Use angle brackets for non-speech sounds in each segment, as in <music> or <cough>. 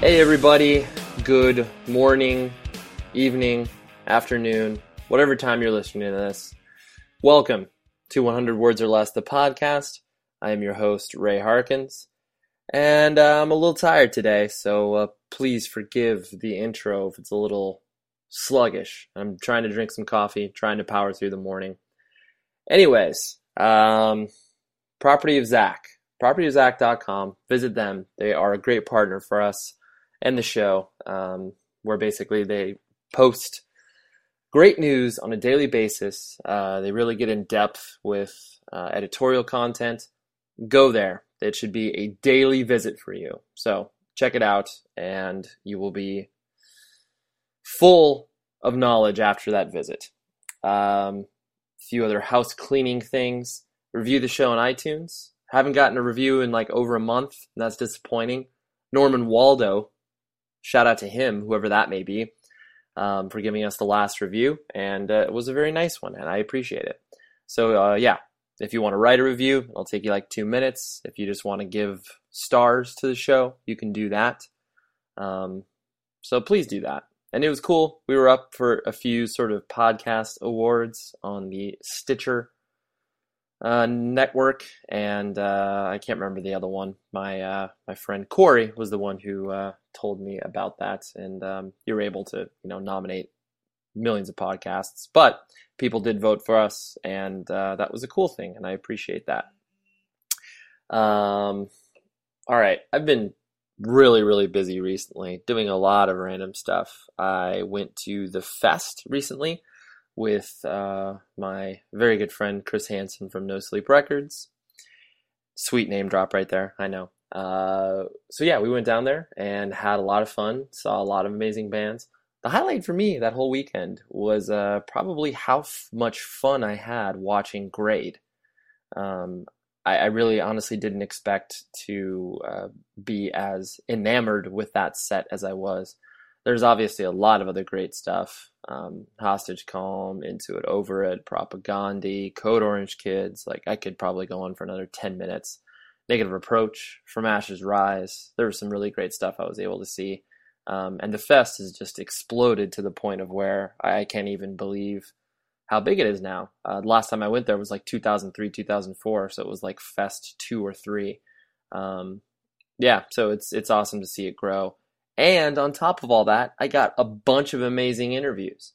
Hey, everybody. Good morning, evening, afternoon, whatever time you're listening to this. Welcome to 100 Words or Less, the podcast. I am your host, Ray Harkins, and uh, I'm a little tired today, so uh, please forgive the intro if it's a little sluggish. I'm trying to drink some coffee, trying to power through the morning. Anyways, um, Property of Zack, propertyofzack.com. Visit them. They are a great partner for us and the show, um, where basically they post great news on a daily basis. Uh, they really get in depth with uh, editorial content. Go there. It should be a daily visit for you. So check it out, and you will be full of knowledge after that visit. Um, a few other house cleaning things. Review the show on iTunes. Haven't gotten a review in like over a month, and that's disappointing. Norman Waldo, shout out to him, whoever that may be, um, for giving us the last review, and uh, it was a very nice one, and I appreciate it. So uh, yeah, if you want to write a review, it'll take you like two minutes. If you just want to give stars to the show, you can do that. Um, so please do that. And it was cool. We were up for a few sort of podcast awards on the Stitcher uh, network, and uh, I can't remember the other one. My uh, my friend Corey was the one who uh, told me about that, and um, you were able to you know nominate millions of podcasts, but people did vote for us, and uh, that was a cool thing, and I appreciate that. Um, all right, I've been really really busy recently, doing a lot of random stuff. I went to the fest recently with uh, my very good friend Chris Hansen from No Sleep Records. Sweet name drop right there, I know. Uh, so yeah, we went down there and had a lot of fun. Saw a lot of amazing bands. The highlight for me that whole weekend was uh, probably how f- much fun I had watching Grade. Um, I, I, really honestly didn't expect to uh, be as enamored with that set as I was. There's obviously a lot of other great stuff. Um, Hostage Calm, Into It, Over It, Propagandhi, Code Orange Kids. Like I could probably go on for another 10 minutes. Negative Approach, From Ashes Rise. There was some really great stuff I was able to see. Um, and the fest has just exploded to the point of where I can't even believe how big it is now. Uh, last time I went there was like 2003, 2004, so it was like Fest two or three. Um, yeah, so it's it's awesome to see it grow. And on top of all that, I got a bunch of amazing interviews.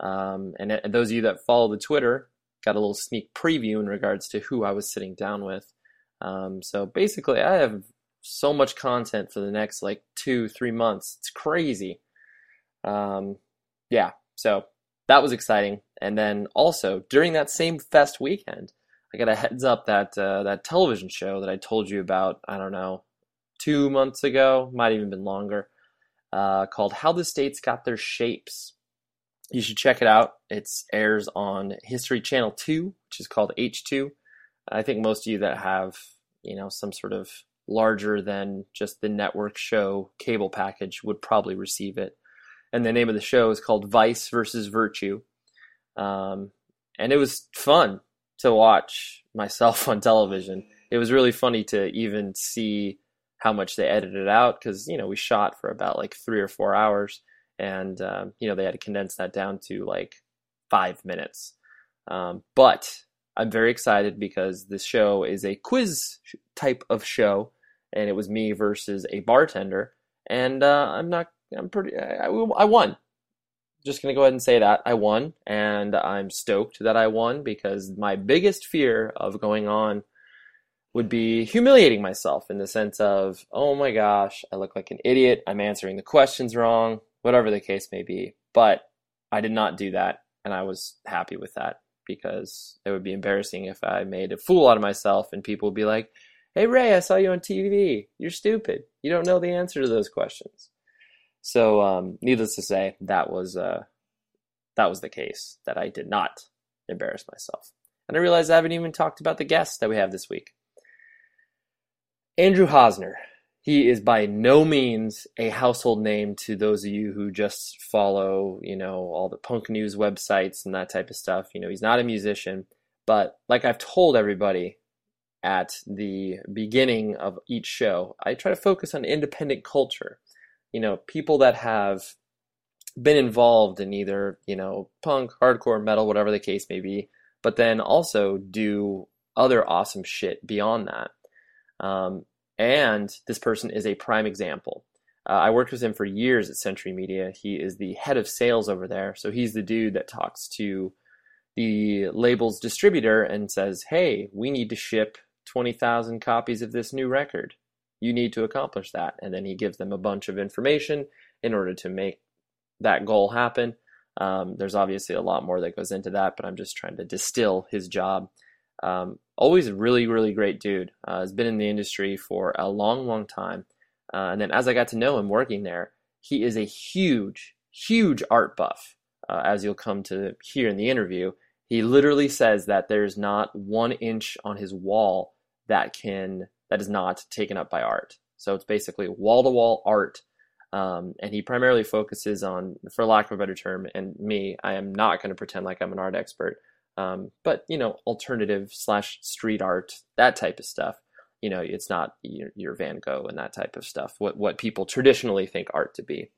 Um, and, and those of you that follow the Twitter got a little sneak preview in regards to who I was sitting down with. Um, so basically, I have so much content for the next like two, three months. It's crazy. Um, yeah, so that was exciting. And then also during that same fest weekend, I got a heads up that uh, that television show that I told you about. I don't know, two months ago, might even been longer, uh, called "How the States Got Their Shapes." You should check it out. It airs on History Channel Two, which is called H two. I think most of you that have you know some sort of larger than just the network show cable package would probably receive it. And the name of the show is called Vice versus Virtue. Um, and it was fun to watch myself <laughs> on television. It was really funny to even see how much they edited out because, you know, we shot for about like three or four hours and, um, you know, they had to condense that down to like five minutes. Um, but I'm very excited because this show is a quiz type of show and it was me versus a bartender. And uh, I'm not, I'm pretty, I, I won. Just gonna go ahead and say that I won, and I'm stoked that I won because my biggest fear of going on would be humiliating myself in the sense of, oh my gosh, I look like an idiot. I'm answering the questions wrong, whatever the case may be. But I did not do that, and I was happy with that because it would be embarrassing if I made a fool out of myself and people would be like, Hey Ray, I saw you on TV. You're stupid. You don't know the answer to those questions. So, um, needless to say, that was uh, that was the case. That I did not embarrass myself, and I realize I haven't even talked about the guest that we have this week. Andrew Hosner. He is by no means a household name to those of you who just follow, you know, all the punk news websites and that type of stuff. You know, he's not a musician, but like I've told everybody, at the beginning of each show, I try to focus on independent culture. you know, people that have been involved in either, you know, punk, hardcore, metal, whatever the case may be, but then also do other awesome shit beyond that. Um, and this person is a prime example. Uh, I worked with him for years at Century Media. He is the head of sales over there. So he's the dude that talks to the label's distributor and says, hey, we need to ship 20,000 copies of this new record. You need to accomplish that. And then he gives them a bunch of information in order to make that goal happen. Um, there's obviously a lot more that goes into that, but I'm just trying to distill his job. Um, always a really, really great dude. Uh, has been in the industry for a long, long time. Uh, and then as I got to know him working there, he is a huge, huge art buff, uh, as you'll come to hear in the interview. He literally says that there's not one inch on his wall that can that is not taken up by art. So it's basically wall to wall art. Um, and he primarily focuses on, for lack of a better term, and me, I am not going to pretend like I'm an art expert, um, but you know, alternative slash street art, that type of stuff. You know, it's not your, your, Van Gogh and that type of stuff. What what people traditionally think art to be.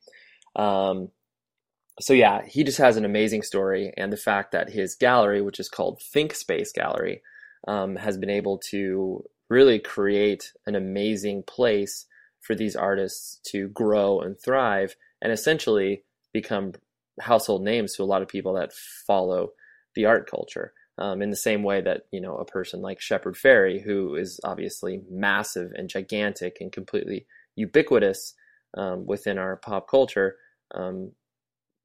Um, so yeah, he just has an amazing story, and the fact that his gallery, which is called Thinkspace Gallery, um, has been able to really create an amazing place for these artists to grow and thrive, and essentially become household names to a lot of people that follow the art culture. Um, in the same way that you know a person like Shepard Fairey, who is obviously massive and gigantic and completely ubiquitous um, within our pop culture, um,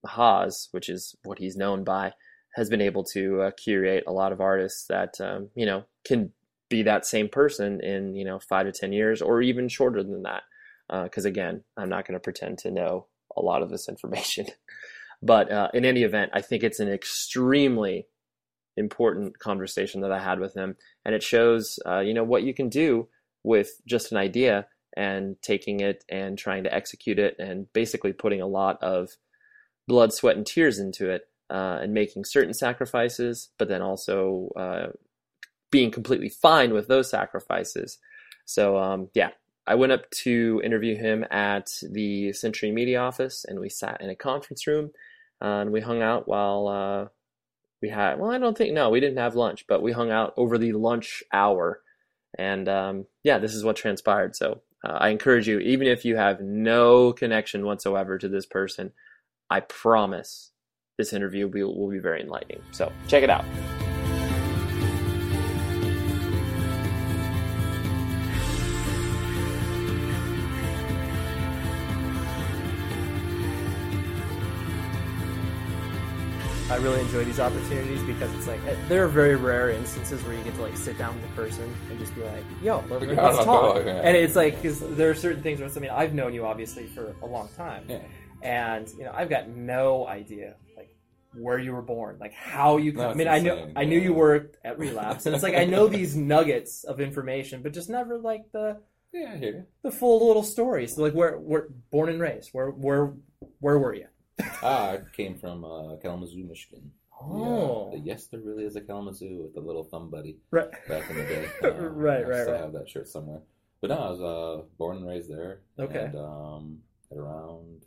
Haas, which is what he's known by, has been able to uh, curate a lot of artists that um, you know can be that same person in you know five to ten years or even shorter than that. Because uh, again, I'm not going to pretend to know a lot of this information. <laughs> but uh, in any event, I think it's an extremely important conversation that I had with him, and it shows uh, you know what you can do with just an idea and taking it and trying to execute it and basically putting a lot of blood, sweat, and tears into it uh, and making certain sacrifices, but then also uh, being completely fine with those sacrifices. So, um, yeah, I went up to interview him at the Century Media office, and we sat in a conference room uh, and we hung out while uh, we had. Well, I don't think no, we didn't have lunch, but we hung out over the lunch hour, and um, yeah, this is what transpired. So. Uh, I encourage you, even if you have no connection whatsoever to this person, I promise this interview will be, will be very enlightening. So check it out. I really enjoy these opportunities because it's like eh, there are very rare instances where you get to like sit down with a person and just be like, "Yo, let's, <laughs> let's talk." And it's like because there are certain things where I mean I've known you obviously for a long time, yeah and you know I've got no idea like where you were born, like how you. I mean, I know I knew you worked at Relapse, and it's like I know <laughs> these nuggets of information, but just never like the yeah, the full little story. So like, where, where born and raised, where, where, where were you? Ah, I came from uh, Kalamazoo, Michigan. Oh, yeah, yes, there really is a Kalamazoo with the little thumb buddy. Right. Back in the day. <laughs> Uh, right, right, I right. have that shirt somewhere. But no, I was uh, born and raised there. Okay. And um, at around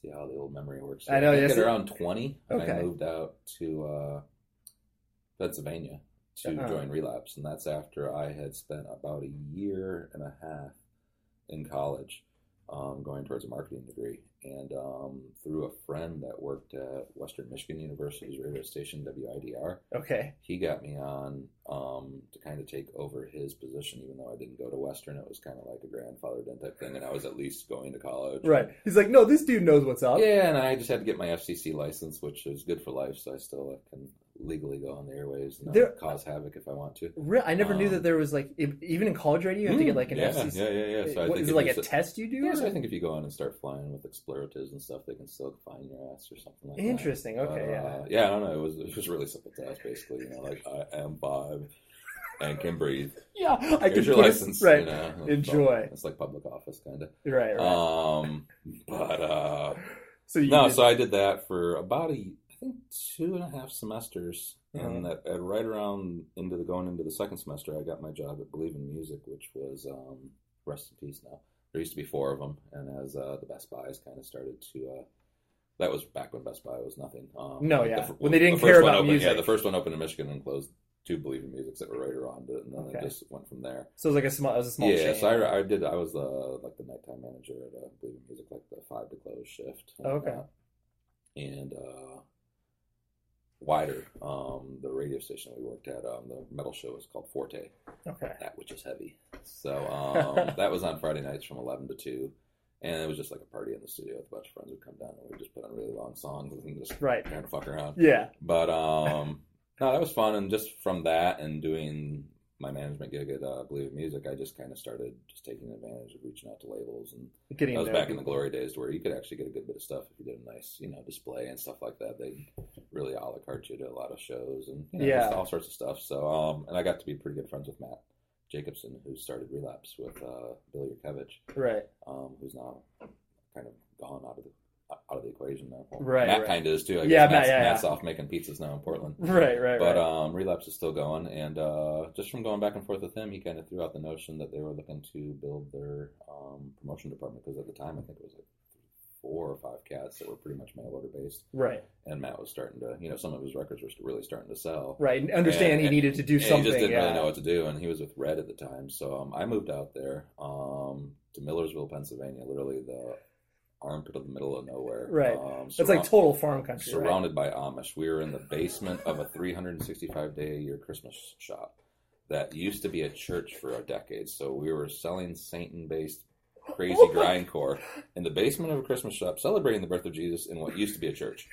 see how the old memory works. I know. I yes, at around twenty, okay. I moved out to uh, Pennsylvania to uh-huh. join Relapse, and that's after I had spent about a year and a half in college, um, going towards a marketing degree. And um, through a friend that worked at Western Michigan University's radio station WIDR, okay, he got me on um, to kind of take over his position. Even though I didn't go to Western, it was kind of like a grandfather done type thing, and I was at least going to college. Right. He's like, no, this dude knows what's up. Yeah, and I just had to get my FCC license, which is good for life, so I still can legally go on the airwaves and There- cause havoc if I want to. Re- I never knew Um, that there was like e- even in college radio you have to get like an yeah, FCC. Yeah, yeah, yeah. So I think is it like a, test you do? Yeah, so I think if you go on and start flying with exploratives and stuff, they can still find your ass or something like that. Interesting. Okay, yeah. uh, yeah, I don't know. It was it was really simple test, basically. You know, like I am Bob and can breathe. <laughs> Yeah, I Here's could your put it- license. right. You know? Enjoy. It's like public office, kind of. Right, right. Um, but uh, so you no, did- so I did that for about a, I think two and a half semesters, Uh-huh. and at, at right around into the going into the second semester, I got my job at Believe in Music, which was um, rest in peace now, there used to be four of them, and as uh, the Best Buys kind of started to, uh, that was back when Best Buy was nothing. Um, No, yeah. the, When they didn't the care about opened, music. Yeah, the first one opened in Michigan and closed two Believe in Musics that were right around it, and then Okay. it just went from there. So it was like a small, it was a small yeah, chain. so I, I did. I was the like the nighttime manager at uh, Believe in Music, like the five to close shift. and Oh, okay. whatnot. And uh, WIDR, um, the radio station we worked at, um, the metal show was called Forte okay. that which is heavy. So um, <laughs> that was on Friday nights from eleven to two, and it was just like a party in the studio with a bunch of friends would come down and we just put on really long songs and just Right. kind of fuck around. Yeah. But um, <laughs> no, that was fun, and just from that and doing my management gig at uh, Believe in Music, I just kind of started just taking advantage of reaching out to labels and Getting that was back in the glory days where you could actually get a good bit of stuff if you did a nice, you know, display and stuff like that. They really a la carte you to a lot of shows and you know, Yeah. all sorts of stuff. So, um, and I got to be pretty good friends with Matt Jacobson, who started Relapse with uh, Billy Yurkiewicz, Right. um, who's now kind of gone out of the out of the equation now. Well, Right, Matt right. kind of is too. I Yeah, guess Matt, Matt's, yeah, Matt's yeah. off making pizzas now in Portland. <laughs> Right. Right. But right. um, Relapse is still going, and uh, just from going back and forth with him, he kind of threw out the notion that they were looking to build their um, promotion department because at the time I think it was like four or five cats that were pretty much mail order based, right. and Matt was starting to, you know, some of his records were really starting to sell. Right. And Understand And- he needed to do And something. he just didn't yeah. really know what to do, and he was with Red at the time. So um, I moved out there um, to Millersville, Pennsylvania, literally the armpit of the middle of nowhere. Right. Um, It's like total farm country. right? surrounded by Amish. We were in the basement of a 365 day a year Christmas shop that used to be a church for a decade. So we were selling Satan based crazy <laughs> grindcore in the basement of a Christmas shop, celebrating the birth of Jesus in what used to be a church.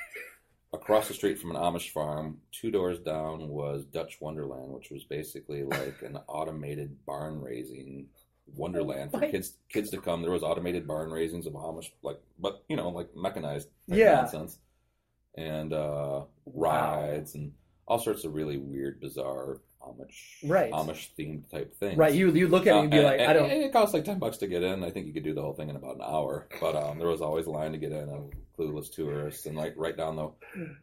Across the street from an Amish farm, two doors down was Dutch Wonderland, which was basically like an automated barn raising wonderland for What? kids kids to come. There was automated barn raisings of Amish, like but you know, like mechanized Yeah. nonsense, and uh, rides and all sorts of really weird, bizarre Amish Right. Amish themed type things. Right. You you look at it and be Uh, like, and- I don't. It costs like ten bucks to get in. I think you could do the whole thing in about an hour. But um, there was always a line to get in of clueless tourists, and like right down the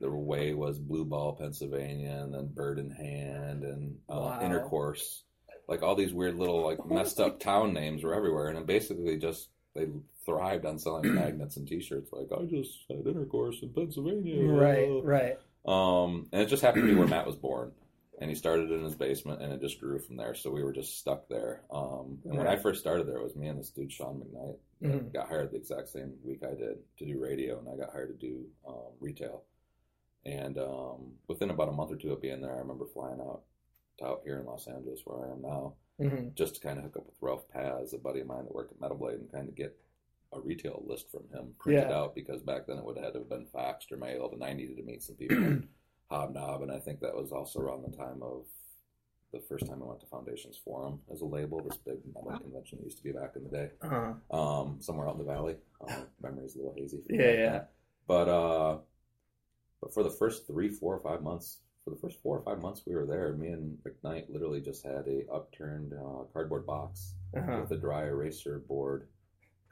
the way was Blue Ball, Pennsylvania, and then Bird in Hand and uh, Wow. Intercourse. Like all these weird little like <laughs> messed up town names were everywhere, and it basically just they thrived on selling <clears throat> magnets and T-shirts. Like I just had intercourse in Pennsylvania, Right. Right. um, and it just happened to be where Matt was born. And he started in his basement, and it just grew from there. So we were just stuck there. Um, and when I first started there, it was me and this dude Sean McKnight. Mhm. Got hired the exact same week I did to do radio, and I got hired to do um, retail. And um, within about a month or two of being there, I remember flying out out here in Los Angeles, where I am now, hmm just to kind of hook up with Ralph Paz, a buddy of mine that worked at Metal Blade, and kind of get a retail list from him printed Yeah. out because back then it would have had to have been faxed or mailed, and I needed to meet some people in <clears throat> Hobnob, and I think that was also around the time of the first time I went to Foundations Forum as a label, this big metal convention that used to be back in the day, Uh-huh. um, somewhere out in the valley. Um, memory's a little hazy. Yeah, yeah. then. But uh, but for the first three, four, or five months, for the first four or five months we were there, me and McKnight literally just had a upturned uh, cardboard box Uh-huh. with a dry eraser board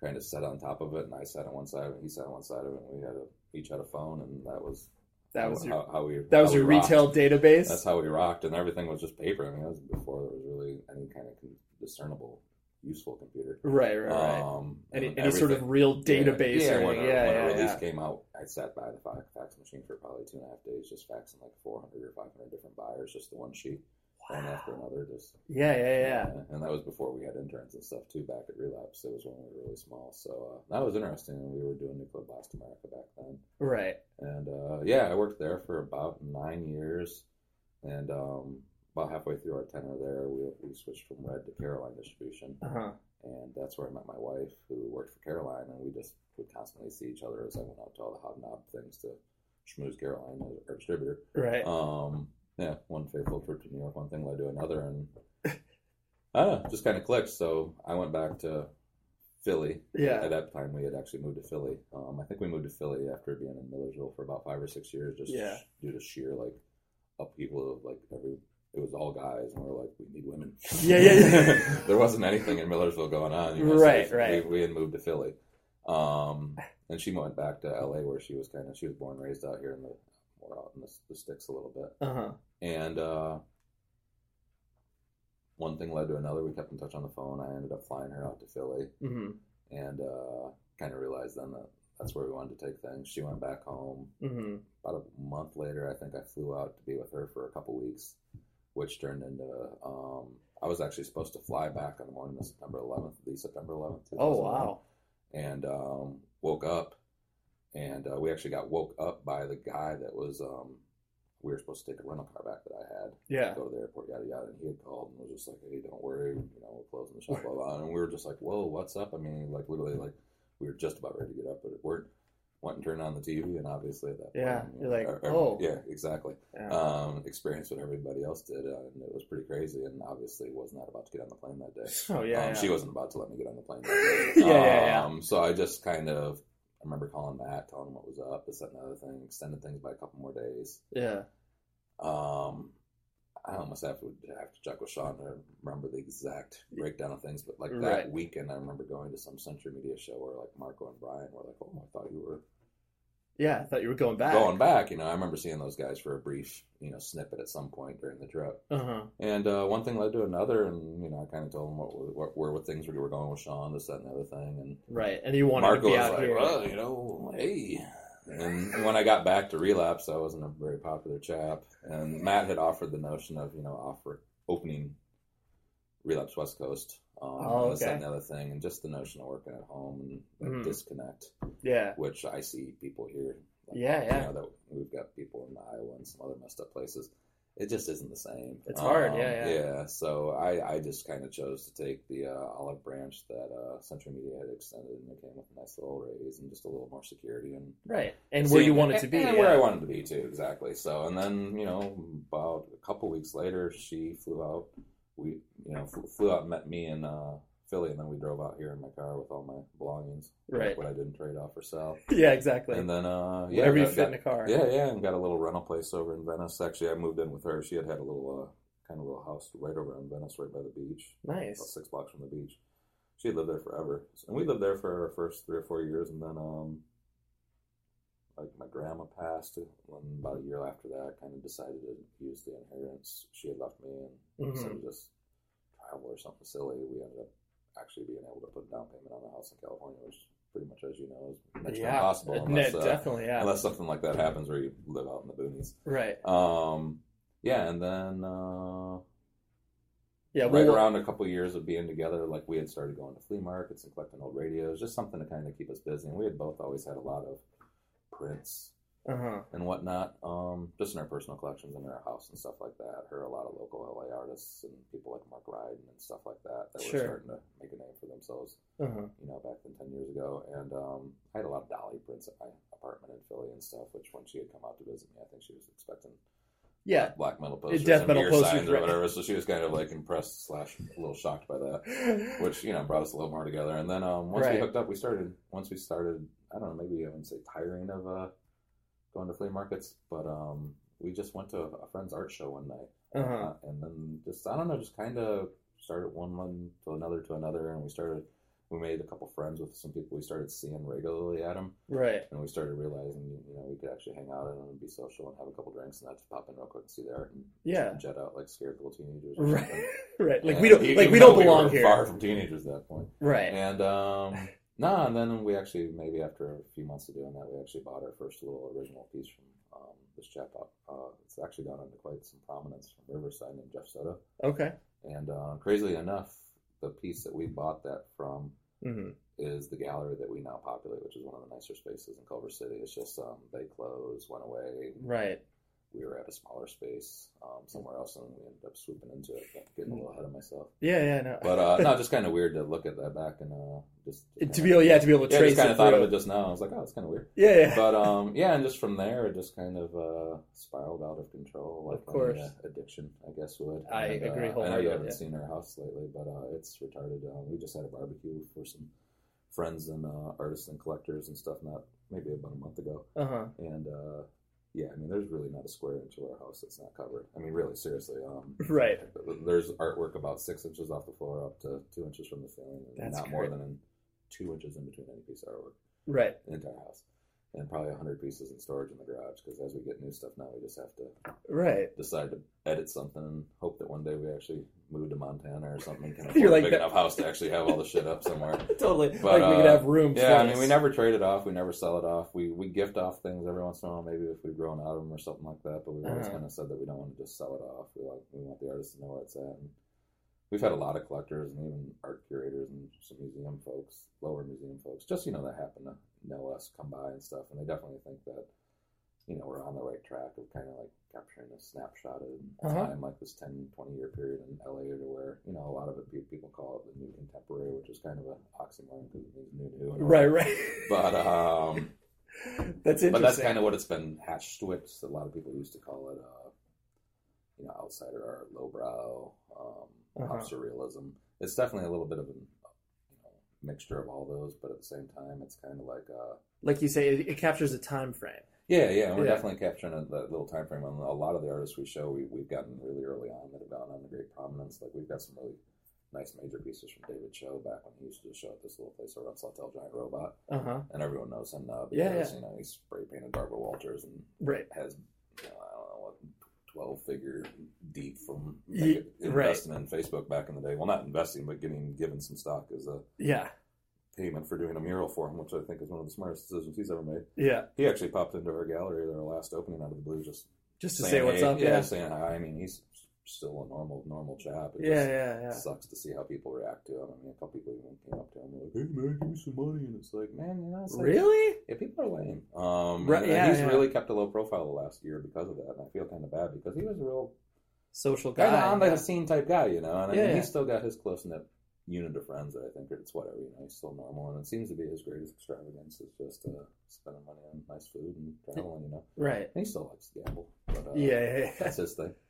kind of set on top of it, and I sat on one side, and he sat on one side of it, and we had a, each had a phone, and that was That how, was your how, how we that was your retail database. That's how we rocked, and everything was just paper. I mean, that was before there was really any kind of discernible, useful computer. right. Right. Right. Um, any and any sort of real database yeah, or yeah, when, anything. a, yeah, when yeah, release yeah. came out, I sat by the fax, fax machine for probably two and a half days, just faxing like 400 or 500 different buyers, just the one sheet, one after another. Just Yeah, yeah, yeah. and that was before we had interns and stuff too. Back at Relapse, it was when we were really small, so uh, that was interesting. We were doing Nuclear Blast America back then, Right. and uh, yeah, I worked there for about nine years, and um, about halfway through our tenure there, we we switched from Red to Caroline Distribution Uh huh. and that's where I met my wife, who worked for Caroline, and we just would constantly see each other as I went out to all the hobnob things to schmooze Caroline, our distributor. Right. Um, yeah, one faithful trip to New York, one thing led to another, and <laughs> I don't know, just kind of clicked. So I went back to Philly. Yeah. At that time, we had actually moved to Philly. Um, I think we moved to Philly after being in Millersville for about five or six years, just Yeah. due to sheer like upheaval of like every. It was all guys, and we are like, we need women. Yeah, yeah, yeah. <laughs> there wasn't anything in Millersville going on. You know, Right, so right. We, we had moved to Philly, um, and she went back to L.A. where she was kind of she was born and raised out here in the more out in the, the sticks a little bit, Uh huh. and uh, one thing led to another. We kept in touch on the phone. I ended up flying her out to Philly, hmm and uh, kind of realized then that that's where we wanted to take things. She went back home. Mm-hmm. About a month later, I think I flew out to be with her for a couple weeks, which turned into. Um, I was actually supposed to fly back on the morning of September 11th, the September 11th. Oh wow! And um, woke up, and uh, we actually got woke up by the guy that was. Um, we were supposed to take a rental car back that I had. Yeah. Go to the airport, yada yada. And he had called and was just like, "Hey, don't worry, you know, we're closing the shop." Blah blah. And we were just like, "Whoa, what's up?" I mean, like literally, like we were just about ready to get up, but it worked. Went and turned on the TV, and obviously at that Yeah, point, you're like, or- or- "Oh." yeah, exactly. Yeah. Um, experienced what everybody else did, uh, and it was pretty crazy. And obviously, was not about to get on the plane that day. <laughs> oh yeah. um, yeah. She wasn't about to let me get on the plane. That <laughs> day. Yeah, yeah, yeah. Um, so I just kind of, I remember calling Matt, telling him what was up, this, that, and the other thing, extended things by a couple more days. yeah. Um, I almost have to have to check with Sean to remember the exact breakdown of things, but like that Right. weekend, I remember going to some Century Media show where like Marco and Brian were like, "Oh, I thought you were Yeah. I thought you were going back. going back." You know, I remember seeing those guys for a brief, you know, snippet at some point during the trip. Uh huh. And uh, one thing led to another, and you know, I kind of told him what, what where what things we were going with Sean, this, that, and the other thing, and Right. And you wanted Marco to be was out like, here. well, you know, hey. And when I got back to relapse, I wasn't a very popular chap. And Matt had offered the notion of, you know, offer opening relapse West Coast. Um, Oh, okay. and the other thing, and just the notion of working at home and that Mhm. disconnect, yeah. which I see people here. like, Yeah, yeah. You know, that we've got people in Iowa and some other messed up places. It just isn't the same. It's hard, Um, yeah, yeah. Yeah, so I, I just kind of chose to take the uh, olive branch that uh, Century Media had extended, and it came with a nice little raise and just a little more security and Right. And where you seeing- wanted to be. and yeah. where I wanted to be too, exactly. So, and then you know, about a couple weeks later, she flew out. We, you know, flew, flew out and met me in uh, Philly, and then we drove out here in my car with all my belongings, Right. What I didn't trade off or sell, <laughs> Yeah. Exactly. and then uh, yeah, Whatever you got- fit in a car. yeah, yeah, and got a little rental place over in Venice. Actually, I moved in with her. She had had a little uh, kind of little house right over in Venice, right by the beach, about Nice. six blocks from the beach. She had lived there forever, and we lived there for our first three or four years, and then um, like my grandma passed, and about a year after that, kind of decided to use the inheritance she had left me, and instead Mhm. of just travel or something silly, we ended up actually being able to put a down payment on a house in California, which pretty much, as you know, is next to Yeah. impossible Uh, <laughs> unless, uh, definitely. Yeah. unless something like that happens where you live out in the boonies. right. Um, yeah, and then uh, Yeah. right well, around a couple years of being together, like we had started going to flea markets and collecting old radios, just something to kind of keep us busy. And we had both always had a lot of prints Uh huh. and whatnot, um, just in our personal collections in our house and stuff like that. Her a lot of local LA artists and people like Mark Ryden and stuff like that that Sure. were starting to make a name for themselves Uh huh. you know, back then 10 years ago. And um, I had a lot of Dali prints at my apartment in Philly and stuff, which when she had come out to visit me, I think she was expecting Yeah. black metal posters death and metal posters, signs or right. whatever. So she was kind of like impressed slash a little shocked by that, <laughs> which, you know, brought us a little more together. And then um, once Right. we hooked up, we started, once we started, I don't know, maybe I wouldn't say tiring of uh, going to flea markets, but um, we just went to a friend's art show one night. Uh huh. Uh, and then just I don't know, just kind of started one one to another to another, and we started. We made a couple friends with some people we started seeing regularly at them, Right. and we started realizing you know we could actually hang out and be social and have a couple drinks and not just pop in real quick and see the art and Yeah. jet out like scared little teenagers. Right. <laughs> Right. Like And we don't. Like we don't belong were here. Far from teenagers at that point. Right. And um, no, and then we actually maybe after a few months of doing that, we actually bought our first little original piece from um, this chap up. Uh, it's actually gone into quite some prominence from Riverside named Jeff Soto. Okay. And uh, crazily enough, the piece that we bought that from hmm is the gallery that we now populate, which is one of the nicer spaces in Culver City. It's just um, they closed, went away. Right. We were at a smaller space um, somewhere else, and we ended up swooping into it. Getting a little ahead of myself, Yeah. Yeah. No. but uh, no, <laughs> just kind of weird to look at that back and uh, just, to be able, yeah, to be able to yeah, trace just kind of thought of it just now. I was like, oh, it's kind of weird. Yeah. Yeah. But um, yeah, and just from there, it just kind of uh, spiraled out of control, like Of course. uh, addiction, I guess would. I And, agree uh, I know you haven't yeah. seen our house lately, but uh, it's retarded. Uh, we just had a barbecue for some friends and uh, artists and collectors and stuff. Not maybe about a month ago, Uh huh. and uh, yeah, I mean, there's really not a square inch of our house that's not covered. I mean, really, seriously. Um, <laughs> Right. <laughs> there's artwork about six inches off the floor up to two inches from the ceiling, and That's not more than two inches in between any piece of artwork Right. the entire house. and probably hundred pieces in storage in the garage. Because as we get new stuff now, we just have to right decide to edit something and hope that one day we actually move to Montana or something. Can <laughs> You're like a big that- enough house to actually have all the shit up somewhere. <laughs> totally But, like we could uh, have room Yeah, I mean, we never trade it off. We never sell it off. We we gift off things every once in a while, maybe if we've grown out of them or something like that. But we've always Uh-huh. kind of said that we don't want to just sell it off. We like we want the artist to know where it's at. And we've had a lot of collectors and even art curators and some museum folks, lower museum folks, just you know that happen to know us, come by and stuff, and they definitely think that you know we're on the right track of kind of like capturing a snapshot of Uh-huh. time, like this 10, 20 year period in LA, to where you know a lot of it people call it the new contemporary, which is kind of an oxymoron because it means new, new, right right But um, <laughs> that's interesting but that's kind of what it's been hatched to. It a lot of people used to call it, uh, you know, outsider art, lowbrow, um, Uh-huh. pop surrealism. It's definitely a little bit of a you know, mixture of all those, but at the same time, it's kind of like, uh, like you say it, it captures a time frame yeah, yeah, and we're Yeah. definitely capturing a, that little time frame. And a lot of the artists we show, we, we've gotten really early on that have gone on to great prominence. Like we've got some really nice major pieces from David Choe back when he used to show at this little place around Sawtell Giant Robot, uh-huh and everyone knows him now because yeah. you know he's spray painted Barbara Walters and right has you know, I don't know what twelve figure deep from right. investing in Facebook back in the day. Well, not investing, but getting given some stock as a yeah payment for doing a mural for him, which I think is one of the smartest decisions he's ever made. yeah He actually popped into our gallery at our last opening out of the blue, just just to say what's hey, up Yeah, yeah saying hi. I mean, he's still a normal normal chap. It yeah yeah yeah sucks to see how people react to him. I mean, a couple people even came up to him like, "Hey man, give me some money," and it's like, man, you know, it's like, really yeah, people are lame. Um, Right, and yeah, he's yeah. really kept a low profile the last year because of that, and I feel kind of bad because he was a real social guy kind of on the yeah. scene type guy, you know. And I mean, yeah. he's still got his close knit unit of friends that I think it's whatever, you know, he's still normal, and it seems to be his greatest extravagance is just uh, spending money on nice food and traveling, you know. right And he still likes to gamble, but uh, yeah yeah, yeah. that's his thing. <laughs>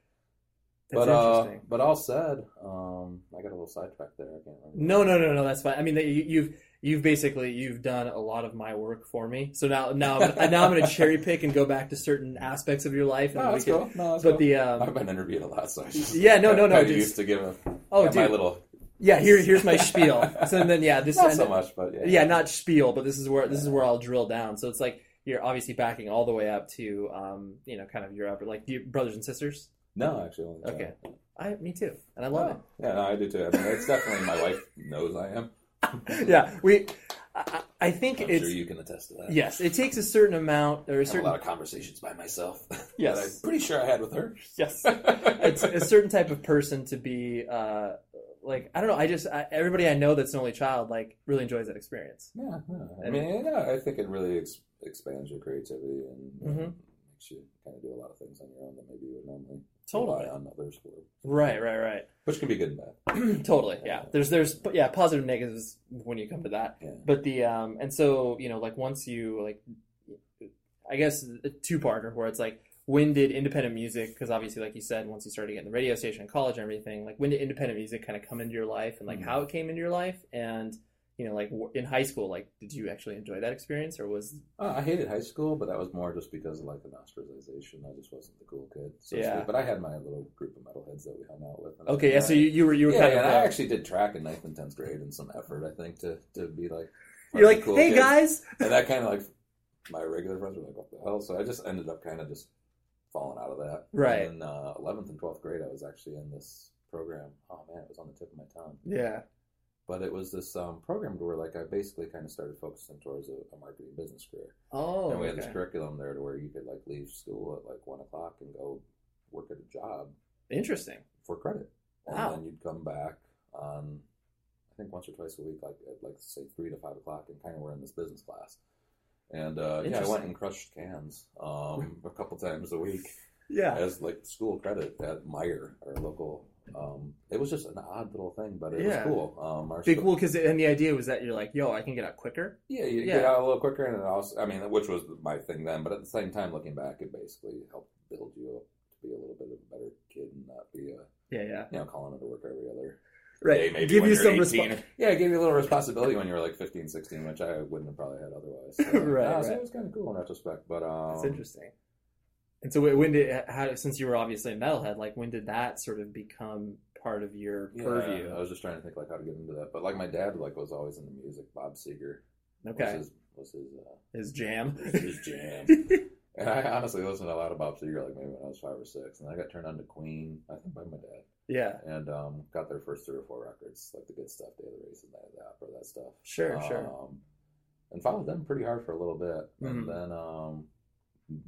That's but uh, but all said, um, I got a little sidetracked there. I can't remember. No, no, no, no. That's fine. I mean, you, you've you've basically you've done a lot of my work for me. So now now I'm- <laughs> now I'm going to cherry pick and go back to certain aspects of your life. And No, that's cool. No, that's But cool. the I've um, been interviewed a lot, so I just Yeah, no, no, no, <laughs> kinda just- used to give a oh, my little yeah. Here here's my <laughs> spiel. So then yeah, this not so much, but yeah, yeah, not spiel, but this is where this is where I'll drill down. So it's like you're obviously backing all the way up to um, you know, kind of your upper like your brothers and sisters. no, actually, only Okay. child. I me too, and I love it. Yeah, no, I do too. I mean, it's definitely my wife knows I am. <laughs> yeah, we. I, I think I'm it's sure you can attest to that. yes. It takes a certain amount or a have a lot of conversations by myself. <laughs> Yes. that I'm pretty sure I had with her. yes. it's a certain type of person to be uh like I don't know I just I, everybody I know that's an only child like really enjoys that experience Yeah, yeah. I mean, yeah, I think it really ex- expands your creativity and uh, Mhm. makes you kind of do a lot of things on your own that maybe you would normally Totally. on others for, right right right which can be good and bad. <clears throat> totally yeah there's there's yeah positive and negatives when you come to that Yeah. but the um and so you know like once you like I guess a two parter where it's like when did independent music because obviously like you said once you started getting the radio station in college and everything like when did independent music kind of come into your life and like Mhm. how it came into your life and you know like in high school like did you actually enjoy that experience or was Uh, I hated high school, but that was more just because of like the ostracization. I just wasn't the cool kid. So Yeah. speak. But I had my little group of metalheads that we hung out with. okay yeah so you, you were you were yeah, kind and of I uh, actually did track in ninth and tenth grade and some effort, I think, to to be like. you're like cool hey kids. guys and that kind of like my regular friends were like, "What the hell?" So I just ended up kind of just falling out of that. Right. And in uh, eleventh and twelfth grade, I was actually in this program. Oh man, it was on the tip of my tongue. yeah But it was this um, program where like I basically kind of started focusing towards a, a marketing business career. oh and we had this curriculum there to where you could like leave school at like one o'clock and go work at a job interesting for credit. And Wow. then you'd come back on, I think once or twice a week, like at like say three to five o'clock, and kind of were in this business class. And uh, yeah, I went and crushed cans um, a couple times a week yeah as like school credit at Meijer, our local. Um, it was just an odd little thing, but it Yeah. was cool. Um, our big school- cool because and the idea was that you're like yo I can get out quicker yeah, you Yeah. get out a little quicker, and it also, I mean, which was my thing then. But at the same time, looking back, it basically helped build you up to be a little bit of a better kid and not be a yeah yeah you know calling into work every other right maybe give you some 18. response Yeah, it gave you a little responsibility when you were like 15, 16, which I wouldn't have probably had otherwise. <laughs> So, Right, nah, so it was kind of cool in retrospect. But um, That's interesting. And so, when did how since you were obviously a metalhead, like when did that sort of become part of your yeah, purview? I was just trying to think like how to get into that. But like my dad like was always into music. Bob Seger was Okay, his was his uh, his jam. <laughs> his jam. <laughs> and I honestly listened to a lot of Bob Seger, like maybe when I was five or six, and I got turned on to Queen, I think by my dad, yeah, and um, got their first three or four records, like the good stuff, Day of the Races, Night of the Opera, that stuff. sure, sure. Um, and followed them pretty hard for a little bit, Mhm. and then um,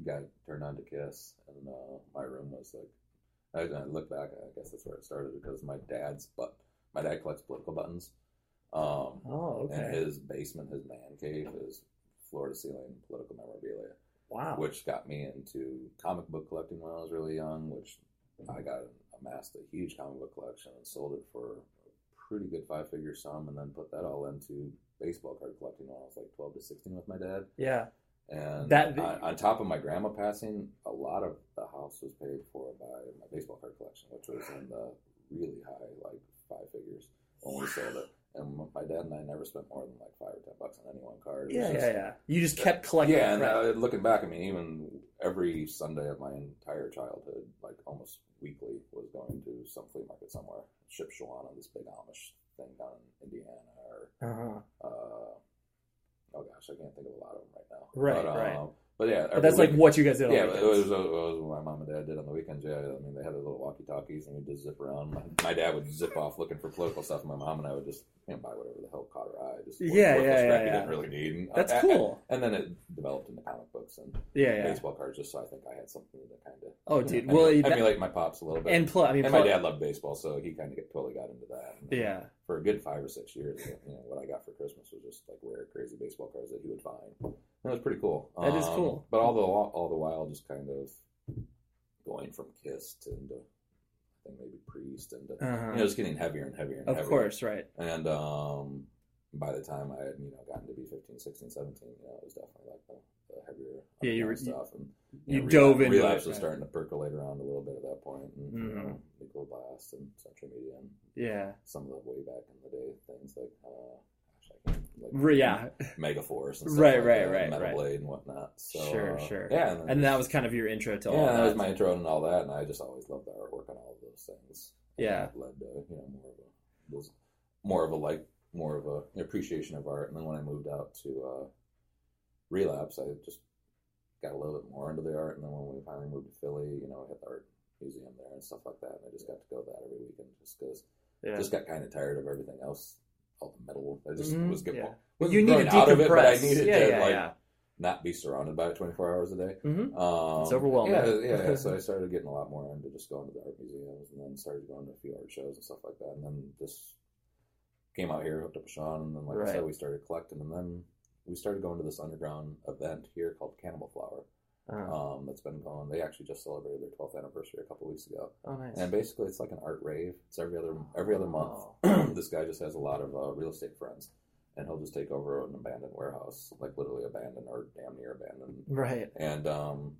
got turned on to Kiss, and uh, my room was like. I, I look back, I guess that's where it started because my dad's but my dad collects political buttons. Um, Oh, and okay. his basement, his man cave, is floor to ceiling political memorabilia, Wow. which got me into comic book collecting when I was really young. Which I got amassed a huge comic book collection and sold it for a pretty good five figure sum, and then put that all into baseball card collecting when I was like twelve to sixteen with my dad. Yeah. And That- on, on top of my grandma passing, a lot of the house was paid for by my baseball card collection, which was in the really high, like five figures when we sold it. And my dad and I never spent more than like five or ten bucks on any one card. Yeah, just- yeah, yeah. You just kept collecting. yeah, and right. uh, looking back, I mean, even every Sunday of my entire childhood, like almost weekly, was going to some flea market somewhere. Shipshewana, this big Amish thing down in Indiana, or uh-huh. uh, oh gosh, I can't think of a lot of them right now. Right, but, right. um, But yeah, But that's like what you guys did. On yeah, it was, it was what my mom and dad did on the weekends. Yeah, I mean, they had their little walkie talkies, and we'd just zip around. My, my dad would zip off looking for political stuff, and my mom and I would just you know, buy whatever the hell caught our eye. Just Yeah, yeah, yeah, yeah. didn't really need. And, That's uh, cool. And then it developed into comic books and Yeah, yeah. baseball cards, just so I think I had something to kind of. Oh, dude. Emulate, Well, that- emulate my pops a little bit. and plus, I mean, And my plus- dad loved baseball, so he kind of totally got into that. And Yeah. For a good five or six years, you know, what I got for Christmas was just like rare, crazy baseball cards that he would find. It was pretty cool. That is Um, cool. But all the all the while, just kind of going from Kiss to into, I think maybe Priest and to, Uh-huh. you know, just getting heavier and heavier and. Of heavier. course, right. And um, by the time I had, you know, gotten to be 15, 16, 17, you know, it was definitely like the, the heavier Yeah, you were- stuff. And, you know, dove relapse, into relapse it, was right. starting to percolate around a little bit at that. And, you Mhm. know, Blast and Century Media and Yeah. some of the way back in the day things like, uh, gosh, I can't, like yeah. Megaforce and stuff Right, like right, that, right, Metal right. Blade and whatnot. So, sure, uh, sure. Yeah, then And that was kind of your intro to all yeah, that. that was my intro and all that, and I just always loved the artwork on all of those things. Yeah. that led to you know more of a was more of a like more of a an appreciation of art. And then when I moved out to uh, Relapse, I just got a little bit more into the art. And then when we finally moved to Philly, you know, I had the art museum there and stuff like that, and I just got to go that every weekend just because yeah. just got kind of tired of everything else. All the metal, I just Mhm, was getting yeah. was you need to growing out of it, but I decompress. needed yeah, to yeah, like not be surrounded by it twenty four hours a day. Mhm. Um, It's overwhelming. Yeah, <laughs> yeah. so I started getting a lot more into just going to the art museums, and then started going to a few art shows and stuff like that. And then just came out here, hooked up with Sean, and then like Right. I said, we started collecting, and then we started going to this underground event here called Cannibal Flower. Uh, Um, that's been going. They actually just celebrated their 12th anniversary a couple weeks ago, oh, nice. and basically it's like an art rave. It's every other every other month. Oh. <clears throat> this guy just has a lot of uh, real estate friends, and he'll just take over an abandoned warehouse, like literally abandoned or damn near abandoned, Right. and um,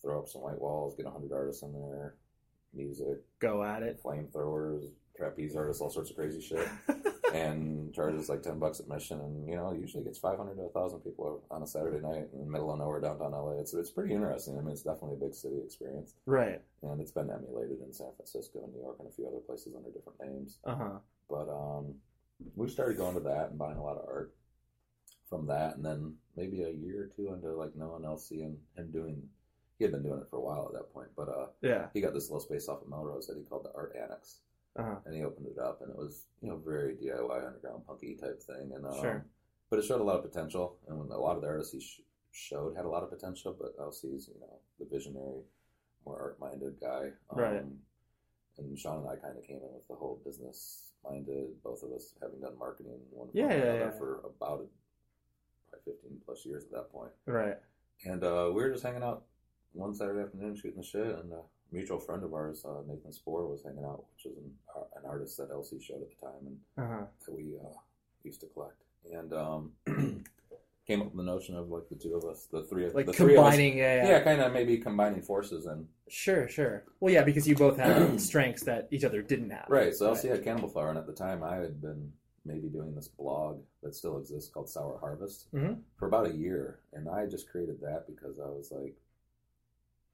throw up some white walls, get hundred artists in there, music, Go at it. flamethrowers, trapeze artists, all sorts of crazy shit, <laughs> and charges like ten bucks admission, and you know usually gets five hundred to thousand people on a Saturday night in the middle of nowhere downtown LA. It's it's pretty interesting. I mean, it's definitely a big city experience, Right. and it's been emulated in San Francisco, and New York, and a few other places under different names. Uh huh. But um, we started going to that and buying a lot of art from that, and then maybe a year or two into like no one else seeing him doing. He had been doing it for a while at that point, but uh, Yeah. he got this little space off of Melrose that he called the Art Annex, Uh huh. and he opened it up, and it was you know very DIY underground punky type thing, and um, Sure. but it showed a lot of potential, and a lot of the artists he sh- showed had a lot of potential, but LC's you know the visionary, more art minded guy, um, Right. And Sean and I kind of came in with the whole business minded, both of us having done marketing one Yeah, for yeah, another yeah. for about probably fifteen plus years at that point. Right. And uh, we were just hanging out one Saturday afternoon shooting the shit, and a mutual friend of ours, uh, Nathan Spoor, was hanging out, which was an, uh, an artist that LC showed at the time, and Uh huh. that we uh, used to collect. And um, <clears throat> came up with the notion of like the two of us, the three, of Like the three of us, combining. yeah. yeah, kind of maybe combining forces and Sure. Sure. Well, yeah, because you both have <clears throat> strengths that each other didn't have. right. So LC had Cannibal Flower, and at the time I had been maybe doing this blog that still exists called Sour Harvest Mhm. for about a year, and I just created that because I was like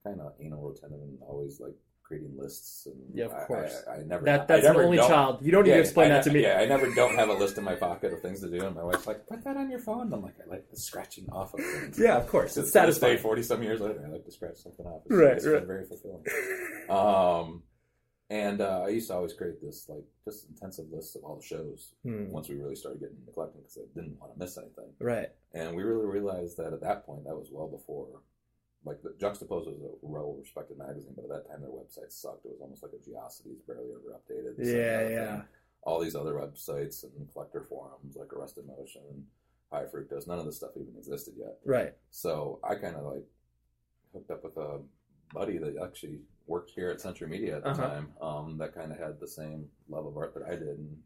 kind of anal retentive and always like creating lists and Yeah, of course. I, I, never That that's I the only child. You don't need yeah, to explain I, that to me. Yeah, I never don't have a list in my pocket of things to do, and my wife's like, "Put that on your phone." And I'm like, "I like the scratching off of things." Yeah, of course. It's day, satisfying. forty some years later, I like to scratch something off. It's, Right, it's right. been very fulfilling. Um, and uh, I used to always create this like just intensive list of all the shows Hmm, once we really started getting into collecting because I didn't want to miss anything. Right. And we really realized that at that point, that was well before, like the Juxtapose was a well-respected magazine, but at that time their website sucked. It was almost like a Geocities, barely ever updated. Yeah, yeah. thing. All these other websites and collector forums like Arrested Motion and High Fructose, none of this stuff even existed yet. Right. So I kind of like hooked up with a buddy that actually worked here at Century Media at the Uh-huh. time. Um, that kind of had the same love of art that I did, and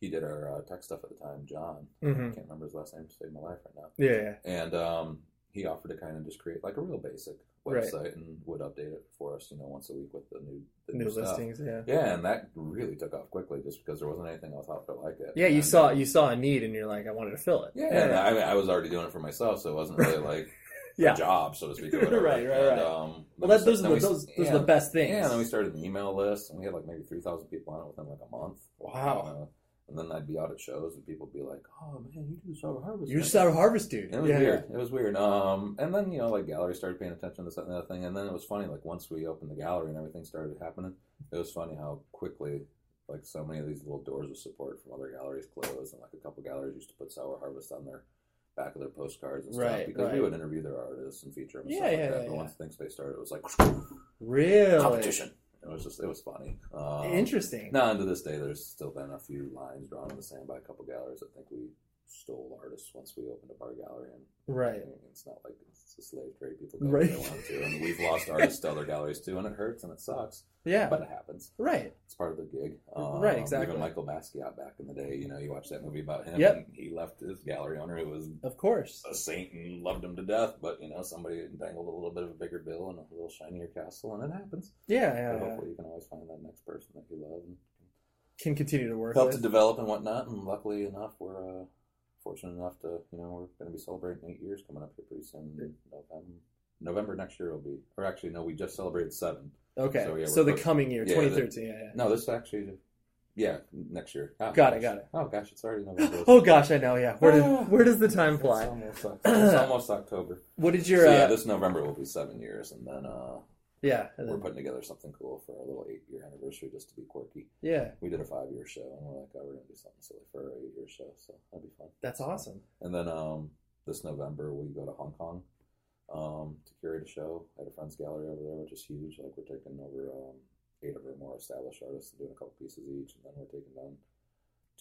he did our uh, tech stuff at the time. John, I Mhm. can't remember his last name to save my life right now. Yeah. yeah. And um, he offered to kind of just create like a real basic Right. website and would update it for us, you know, once a week with the new the New stuff. listings. Yeah. Yeah, and that really took off quickly just because there wasn't anything else out there like it. Yeah. You saw you saw a need, and you're like, I wanted to fill it. yeah, and I, I was already doing it for myself, so it wasn't really <laughs> like Yeah. a job, so to speak. <laughs> Right, right, And, right. Um, Well, that, those are the we- those, those yeah, are the best things. Yeah, and then we started an email list, and we had like maybe three thousand people on it within like a month. Wow. Uh, and then I'd be out at shows, and people would be like, "Oh man, you do Sour Harvest." You're right?" just out of harvest, dude. It was yeah. weird. It was weird. Um, and then you know, like galleries started paying attention to this that, and the thing, and then it was funny. Like once we opened the gallery and everything started happening, it was funny how quickly, like so many of these little doors of support from other galleries closed, and like a couple galleries used to put Sour Harvest on their back of their postcards and stuff Right, because right. we would interview their artists and feature them. And Yeah, stuff yeah, like that. yeah, But yeah. once Thinkspace started, it was like Really competition. It was just it was funny. Um, interesting. now, and to this day, there's still been a few lines drawn in the sand by a couple galleries I think we stole artists once we opened up our gallery. And Right. It's not like it's a slave trade. People go Right. they want to, and we've lost artists to other galleries too, and it hurts and it sucks, Yeah. but it happens. right. It's part of the gig. Um, Right, exactly. Even Michael Basquiat back in the day, you know, you watch that movie about him. Yep. And he left his gallery owner who was Of course. a saint and loved him to death, but you know, somebody entangled a little bit of a bigger bill and a little shinier castle, and it happens. Yeah. But Yeah. yeah. hopefully, you can always find that next person that you love and Can continue to work. help with. to develop and whatnot. And luckily enough, we're uh, fortunate enough to, you know, we're going to be celebrating eight years coming up here pretty soon. November, November next year will be, or actually, no, we just celebrated seven. Okay. So, So, the coming year, yeah, 2013. yeah. yeah. No, this actually, yeah, next year. Oh, Got it, gosh. got it. Oh gosh, it's already November. <laughs> Oh gosh, I know. Yeah. Where did Ah. where does the time It's fly? almost, it's almost October. What did So, your yeah, uh, this November will be seven years, and then uh, yeah we're then- putting together something cool for our little eight-year anniversary, just to be quirky. yeah We did a five-year show, and we're like, oh, we're gonna do something silly for our eight-year show, so that'll be fun. that's awesome. And then um, this November we go to Hong Kong um, to curate a show at a friend's gallery over there, which is huge. Like we're taking over um, eight of our more established artists and doing a couple pieces each, and then we're taking down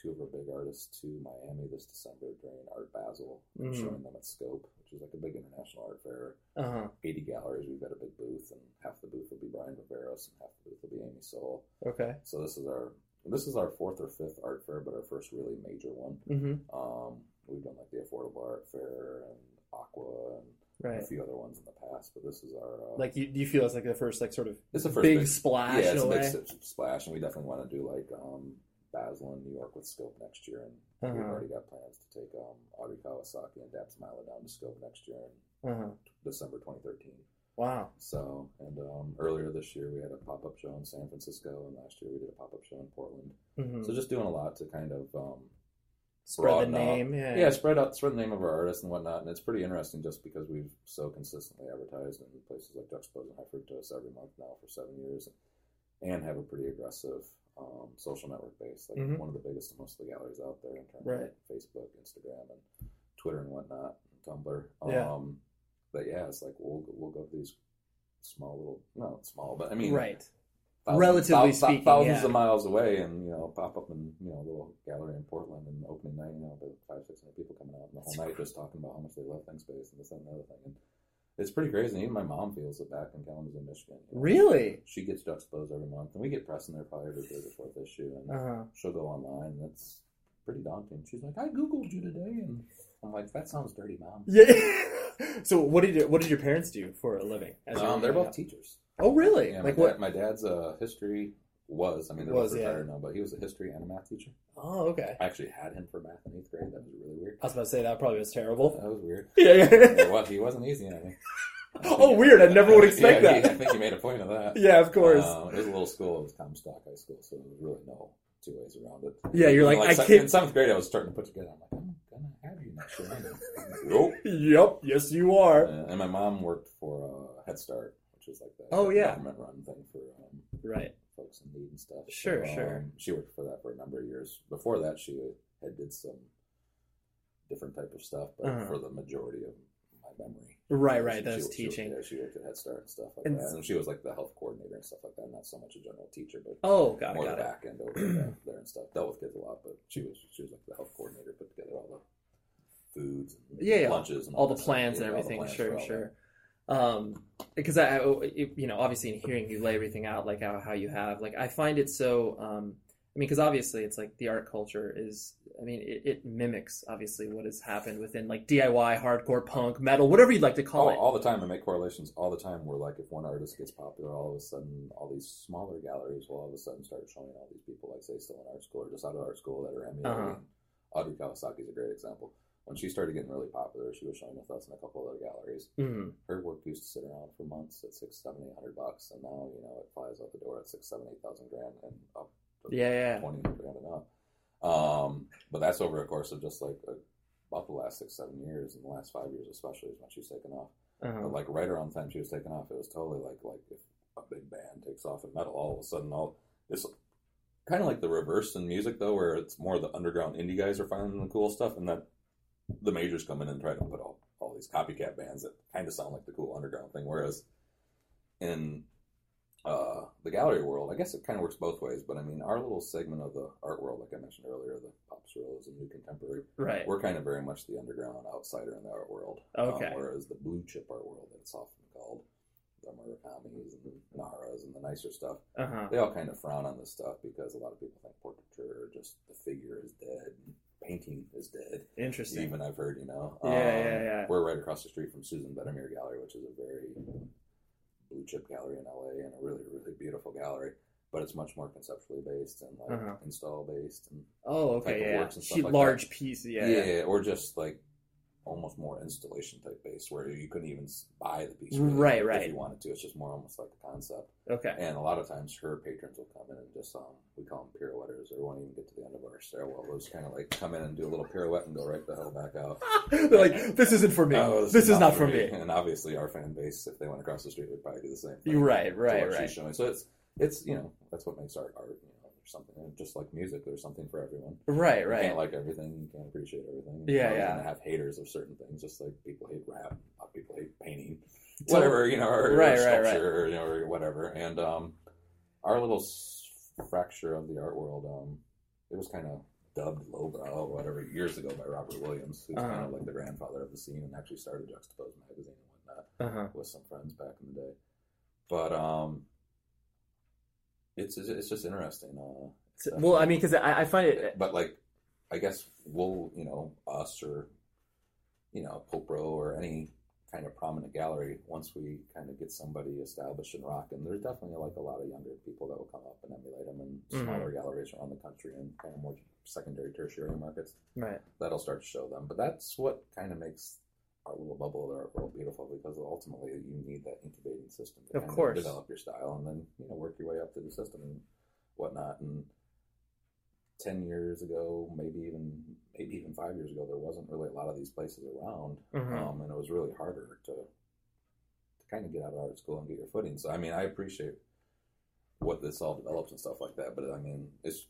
two of our big artists to Miami this December during Art Basel, Mhm. showing them at Scope, which is like a big international art fair. Uh huh. 80 galleries. We've got a big booth, and half the booth will be Brian Viveros, and half the booth will be Amy Sol. Okay. So this is our this is our fourth or fifth art fair, but our first really major one. Mm-hmm. Um, we've done like the Affordable Art Fair and Aqua and Right. a few other ones in the past, but this is our uh, Like you, do you feel it's like the first like sort of it's first big, big, splash yeah, it's a a big way? s- splash, and we definitely want to do like um, Basel in New York with Scope next year, and we've Uh-huh. already got plans to take um, Audrey Kawasaki and Dabs Myla down to Scope next year in Uh-huh. December 2013. Wow. So, and um, earlier this year we had a pop up show in San Francisco, and last year we did a pop up show in Portland. hmm So just doing a lot to kind of um, Spread the broaden out. name. Yeah. yeah, spread out, spread the name of our artists and whatnot, and it's pretty interesting just because we've so consistently advertised in places like Juxtapose and High Fructose every month now for seven years, and have a pretty aggressive um, social network base, like Mhm. one of the biggest and most of the galleries out there in terms Right. of Facebook, Instagram, and Twitter and whatnot, and Tumblr. Yeah. Um, but yeah, it's like we'll we'll go to these small little, not small, but I mean, right. thousands- Relatively thou- thou- speaking, thousands yeah. of miles away, and you know, pop up in you know a little gallery in Portland and opening night, you know, about five six hundred people coming out, and the whole night just talking about how much they love Thinkspace and this that, and the other thing, and it's pretty crazy. Even my mom feels it back in Kalamazoo, Michigan. you know. Really? She gets Juxtapose every month, and we get press in there probably every third or fourth issue, and Uh huh. she'll go online, and it's pretty daunting. She's like, "I googled you today," and I'm like, "That sounds dirty, mom." Yeah. <laughs> so what did your, what did your parents do for a living? Um, they're both teachers. Oh, really? Yeah, like my, what? dad, my dad's a history was. I mean, they're Was, both yeah. retired now, but he was a history and a math teacher. Oh, okay. I actually had him for math in eighth grade. That was really weird. I was about to say that probably was terrible. That was weird. <laughs> Yeah, yeah. Well, he wasn't easy on me. oh, weird! I never would <laughs> expect yeah, that. He, I think he made a point of that. Yeah, of course. Uh, it was a little school. It was Comstock High School, so there was really no two ways around it. Yeah, you're like, like I can't- In seventh grade, I was starting to put together. I'm like, I'm gonna have you next year. <laughs> nope. Yep. Yes, you are. Uh, and my mom worked for uh, Head Start, which is like the Oh, yeah. government-run thing for um, Right. Folks in need and stuff. Sure, So, sure. Um, she worked for that for a number of years. Before that, she had did some different type of stuff, but Uh-huh. for the majority of my memory, Right, right. she- That's she, teaching. She, yeah, she worked at Head Start and stuff like And- that, and she was like the health coordinator and stuff like that. Not so much a general teacher, but Oh, got it, more got the it. back end over <clears throat> there, and stuff. Dealt with kids a lot, but she was she was like the health coordinator, put together all the foods, and Yeah, lunches, and all the that stuff. plans and everything. plans Sure, all that. Um, because I, I- you know, obviously in hearing you lay everything out like how, how you have, like I find it so. Um, I mean, because obviously it's like the art culture is. I mean, it, it mimics obviously what has happened within like DIY, hardcore, punk, metal, whatever you'd like to call Oh, it. all the time. I make correlations all the time where, like, if one artist gets popular, all of a sudden, all these smaller galleries will all of a sudden start showing all these people, like, say, still in art school or just out of art school that are emulating. Uh-huh. Audrey Kawasaki is a great example. When she started getting really popular, she was showing with us in a couple of other galleries. Mhm. Her work used to sit around for months at six, seven, eight hundred bucks, and now you know it flies out the door at six, seven, eight thousand grand and up to Yeah, yeah. twenty grand and up. Um, but that's over a course of just like a, about the last six, seven years, and the last five years especially is when she's taken off. Uh-huh. But like right around the time she was taken off, it was totally like like if a big band takes off in metal, all of a sudden all it's kind of like the reverse in music though, where it's more the underground indie guys are finding the cool stuff, and then the majors come in and try to put all all these copycat bands that kind of sound like the cool underground thing. Whereas in uh, the gallery world, I guess it kind of works both ways. But I mean, our little segment of the art world, like I mentioned earlier, the pop surrealism, new contemporary, Right. we're kind of very much the underground outsider in the art world. Okay. Um, whereas the blue chip art world, that it's often called, the Murakamis and the Naras and the nicer stuff, Uh huh. they all kind of frown on this stuff because a lot of people think portraiture or just the figure is dead, and painting is dead. Interesting. Even I've heard, you know. Yeah, Um, yeah, yeah. We're right across the street from Susanne Vielmetter Gallery, which is a very blue chip gallery in LA and a really, really beautiful gallery. But it's much more conceptually based and like Uh-huh. install based and Oh, type okay, of yeah. works and She, like large piece, yeah. yeah, or just like almost more installation type based where you couldn't even buy the piece Right, if right. you wanted to it's just more almost like a concept Okay. and a lot of times her patrons will come in and just um we call them pirouetters or won't even get to the end of our stairwell just kind of like come in and do a little pirouette and go right the hell back out <laughs> They're like, this isn't for me. Oh, this, is not for me. and obviously our fan base if they went across the street would probably do the same thing right, right, right. so it's it's you know that's what makes art art you know something and just like music there's something for everyone Right, right. you right. can't like everything. You can't appreciate everything. Yeah, You're yeah. Gonna have haters of certain things, just like people hate rap, a people hate painting, whatever you know, or, or Right, right, or, you know, or whatever. And um, our little fracture of the art world, um, it was kind of dubbed lowbrow or whatever years ago by Robert Williams, who's kind Uh-huh. of like the grandfather of the scene and actually started Juxtapose magazine and whatnot Uh huh. with some friends back in the day. But um, it's it's just interesting. Uh, Well, I mean, because I, I find it. but like I guess we'll you know us or you know Popro or any kind of prominent gallery once we kind of get somebody established in rock, and. There's definitely like a lot of younger people that will come up and emulate them in Mhm. smaller galleries around the country and kind of more secondary, tertiary markets. Right. That'll start to show them. But that's what kind of makes our little bubble of the art world beautiful because ultimately you need that incubating system to Of kind course. develop your style and then you know work your way up to the system and whatnot. And ten years ago, maybe even maybe even five years ago, there wasn't really a lot of these places around, Mhm. um, and it was really harder to to kind of get out of art school and get your footing. So I mean, I appreciate what this all develops and stuff like that, but I mean, it's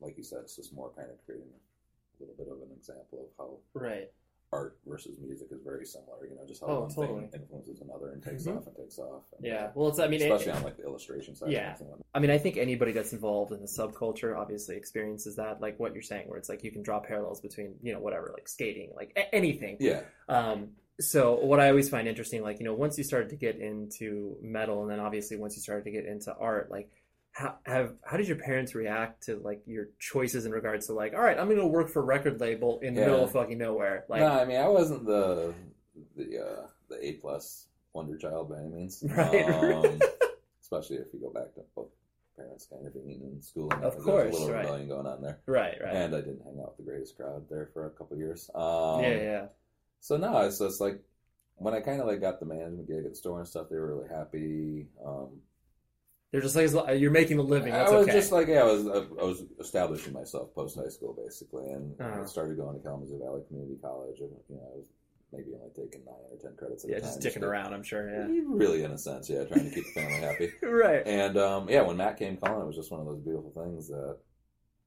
like you said, it's just more kind of creating a little bit of an example of how Right. Art versus music is very similar. You know, just how Oh, one totally. thing influences another and takes Mhm. off and takes off. And, Yeah. Well, it's. I mean, it- especially on like the illustration side. Yeah. of things and whatnot. I mean, I think anybody that's involved in the subculture obviously experiences that, like what you're saying, where it's like you can draw parallels between, you know, whatever, like skating, like a- anything. yeah. Um, so what I always find interesting, like, you know, once you started to get into metal and then obviously once you started to get into art, like, how have how did your parents react to like your choices in regards to like, all right, I'm gonna work for a record label in the Yeah. middle of fucking nowhere, like, no, I mean, I wasn't the the uh, the A plus wonder child by any means. <laughs> Right, Um, <laughs> especially if you go back to both parents kind of being in school. And Of there's course, a little right. rebellion going on there. right, right, And I didn't hang out with the greatest crowd there for a couple years. Um, yeah, yeah, So no, it's just like when I kind of like got the management gig at the store and stuff, they were really happy. Um, They're just like you're making a living. That's I was okay. just like, yeah, I was I was establishing myself post high school basically, and Uh-huh. I started going to Kalamazoo Valley Community College, and you know, I was maybe only taking nine or ten credits at yeah, a time. just dicking to- around. I'm sure. Yeah. Really, in a sense, yeah, trying to keep the family happy. <laughs> right. And um, yeah, when Matt came calling, it was just one of those beautiful things that,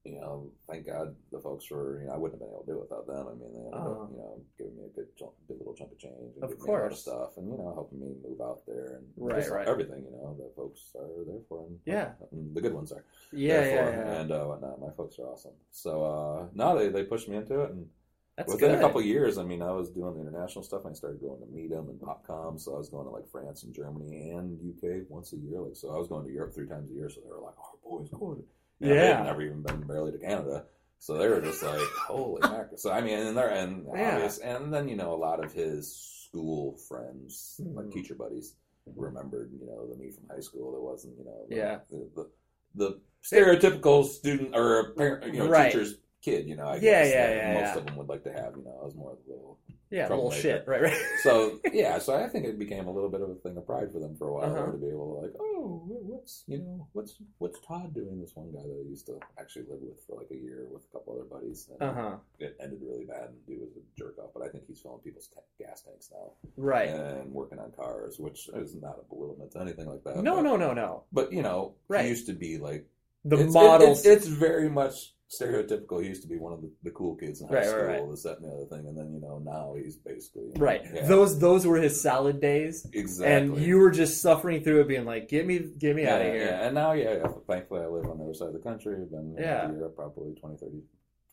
you know, thank God the folks were, you know, I wouldn't have been able to do it without them. I mean, they ended Uh-huh. up, you know, giving me a good, chunk, good little chunk of change, and Of giving me a lot of course. stuff, and you know, helping me move out there and Right, just right. everything, you know, that folks are there for, and Yeah. and the good ones are Yeah, yeah, yeah. and uh, whatnot. My folks are awesome. So uh, no, they they pushed me into it, and That's within good. a couple of years, I mean, I was doing the international stuff. And I started going to meet MIDEM and PopKomm, so I was going to like France and Germany and UK once a year. Like, so I was going to Europe three times a year. So they were like, "Oh, boys, going." You know, They Yeah. had never even been barely to Canada, so they were just like, <laughs> "Holy mackerel!" So I mean, and they're and Yeah. obvious, and then you know a lot of his school friends, like Mhm. teacher buddies, remembered you know the me from high school. That wasn't you know the, Yeah. the, the the stereotypical student or parent, you know, Right. teacher's kid. You know, I Yeah, guess, yeah, that yeah, most yeah. of them would like to have. You know, I was more of a little. yeah, little shit. Right, right. So <laughs> yeah, so I think it became a little bit of a thing of pride for them for a while Uh-huh. to be able to like, oh, what's you know, what's what's Todd doing? This one guy that I used to actually live with for like a year with a couple other buddies. And Uh huh. It ended really bad, and dude was a jerk off. But I think he's filling people's ta- gas tanks now Right. and working on cars, which is not a belittlement to anything like that. no, but, no, no, no. But you know, Right. he used to be like The it's, models. It, it's, it's very much stereotypical. He used to be one of the, the cool kids in high Right, school, right. this, that, and the other thing, and then you know now he's basically you know, right. yeah, Those those were his salad days, exactly. and you were just suffering through it, being like, "Get me, get me yeah, out of here." yeah. And now, yeah, yeah, thankfully I live on the other side of the country. I've been Yeah. to Europe probably 20, 30,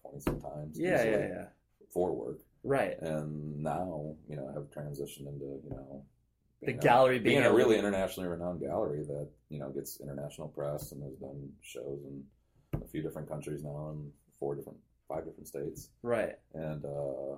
20 sometimes. Yeah, yeah, yeah. For work, Right. and now you know I've transitioned into you know The being a- gallery being being a really internationally renowned gallery that you know gets international press and has done shows in a few different countries now in four different, five different states, Right. and uh,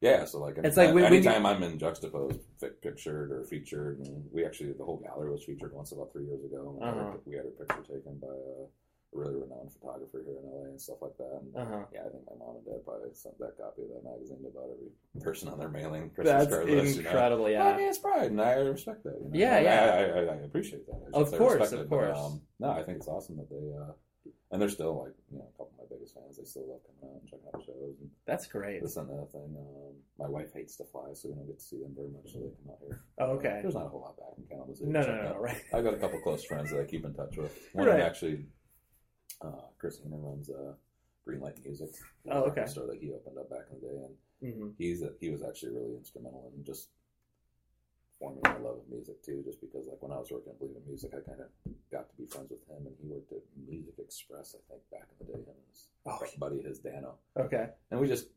yeah, so like It's like when- when you- anytime I'm in Juxtapose, pictured or featured, and we actually the whole gallery was featured once about three years ago. We, had, Uh-huh. a, we had a picture taken by a really renowned photographer here in LA and stuff like that. And, Uh huh. yeah, I think my mom and dad probably sent that copy of that magazine to about every person on their mailing Christmas That's card list. You know? incredible. I Yeah. mean, it's pride, and I respect that. You know? Yeah, yeah. I, I, I appreciate that. I Of course, of it, but, course. um, no, I think it's awesome that they, uh, and they're still like, you know, a couple of my biggest fans. They still love coming out and checking out shows and That's great. this and that thing. Um, my wife hates to fly, so we don't get to see them very much, so they come out here. Oh, okay. There's not a whole lot back in Kalamazoo. to No, no, no, no. Right. I've got a couple close friends that I keep in touch with. One Right. of them actually, uh, Chris Heenan runs uh, Greenlight Music. Oh, okay. Store that he opened up back in the day, and hmm he's he was actually really instrumental in just forming my love of music too. Just because like when I was working at Believe in Music, I kind of got to be friends with him, and he worked at Music Express, I think, back in the day. Him and his Oh. buddy, his Dano, Okay. and we just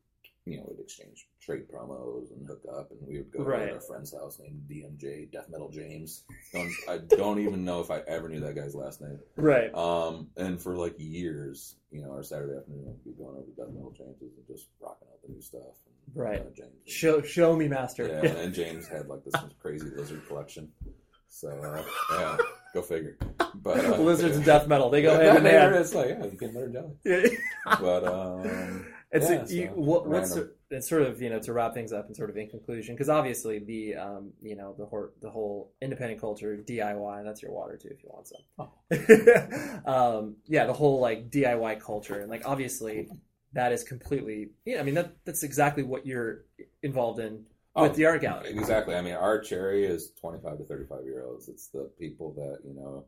you know would exchange trade promos and hook up, and we would go Right. to our friend's house named DMJ Death Metal James. Don't, I don't even know if I ever knew that guy's last name. Right. Um, and for like years, you know, our Saturday afternoon would be going over to Death Metal James's and just rocking out the new stuff. Right. uh, James. Show show me, master. Yeah, and James had like this crazy lizard collection. So uh, yeah, go figure. But uh, <laughs> Lizards and death metal. They go <laughs> yeah, hand in hand. It's like yeah, you can better jelly. <laughs> Yeah. But um, It's Yeah, you, so, what, what's it's sort of you know to wrap things up and sort of in conclusion because obviously the um you know the whole the whole independent culture DIY that's your water too if you want some um yeah the whole like DIY culture and like obviously that is completely yeah I mean that that's exactly what you're involved in with oh, the art gallery Exactly. I mean, our cherry is 25 to 35 year olds. It's the people that, you know,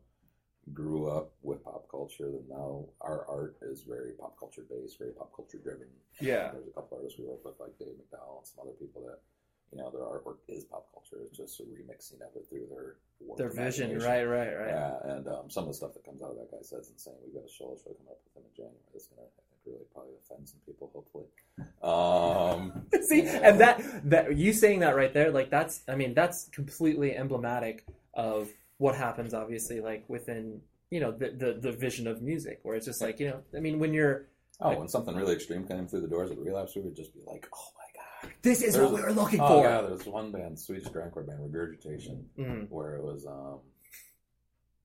grew up with pop culture. And now our art is very pop culture based, very pop culture driven. Yeah. There's a couple artists we work with, like Dave MacDowell and some other people that, you know, their artwork is pop culture. It's just a remixing of it through their work their vision right right right Yeah, and um, some of the stuff that comes out of that guy says insane. We've got a show show coming up with him in January. That's gonna, really probably offend some people. Hopefully, um, <laughs> See, yeah. and that that you saying that right there, like that's I mean that's completely emblematic of what happens. Obviously, like within you know the the, the vision of music, where it's just like you know I mean when you're Oh, when something really extreme came through the doors at Relapse, we would just be like, "Oh my god!" this is There's- what we were looking Oh for. yeah, there's one band, Swedish grindcore band, Regurgitation, Mhm. where it was um,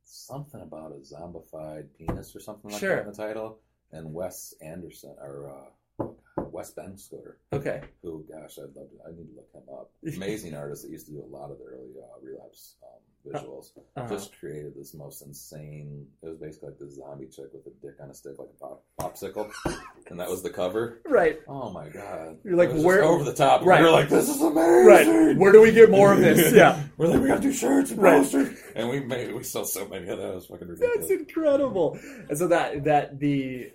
something about a zombified penis or something like Sure. that in the title, and Wes Anderson or uh, Wes Benscoter. Okay. Who, gosh, I'd love to. I need to look him up. <laughs> Amazing artist that used to do a lot of the early uh, relapse um, visuals. Uh-huh. Just created this most insane. It was basically like this zombie chick with a dick on a stick, like a pop, popsicle, and that was the cover. Right. Oh my god! You're like, It was just where- over the top? Right. We're like, this is amazing. Right. Where do we get more of this? <laughs> Yeah. we're like, we gotta do shirts and Right. posters, and we made we sold so many of those. Fucking ridiculous. That's incredible. And so that that the,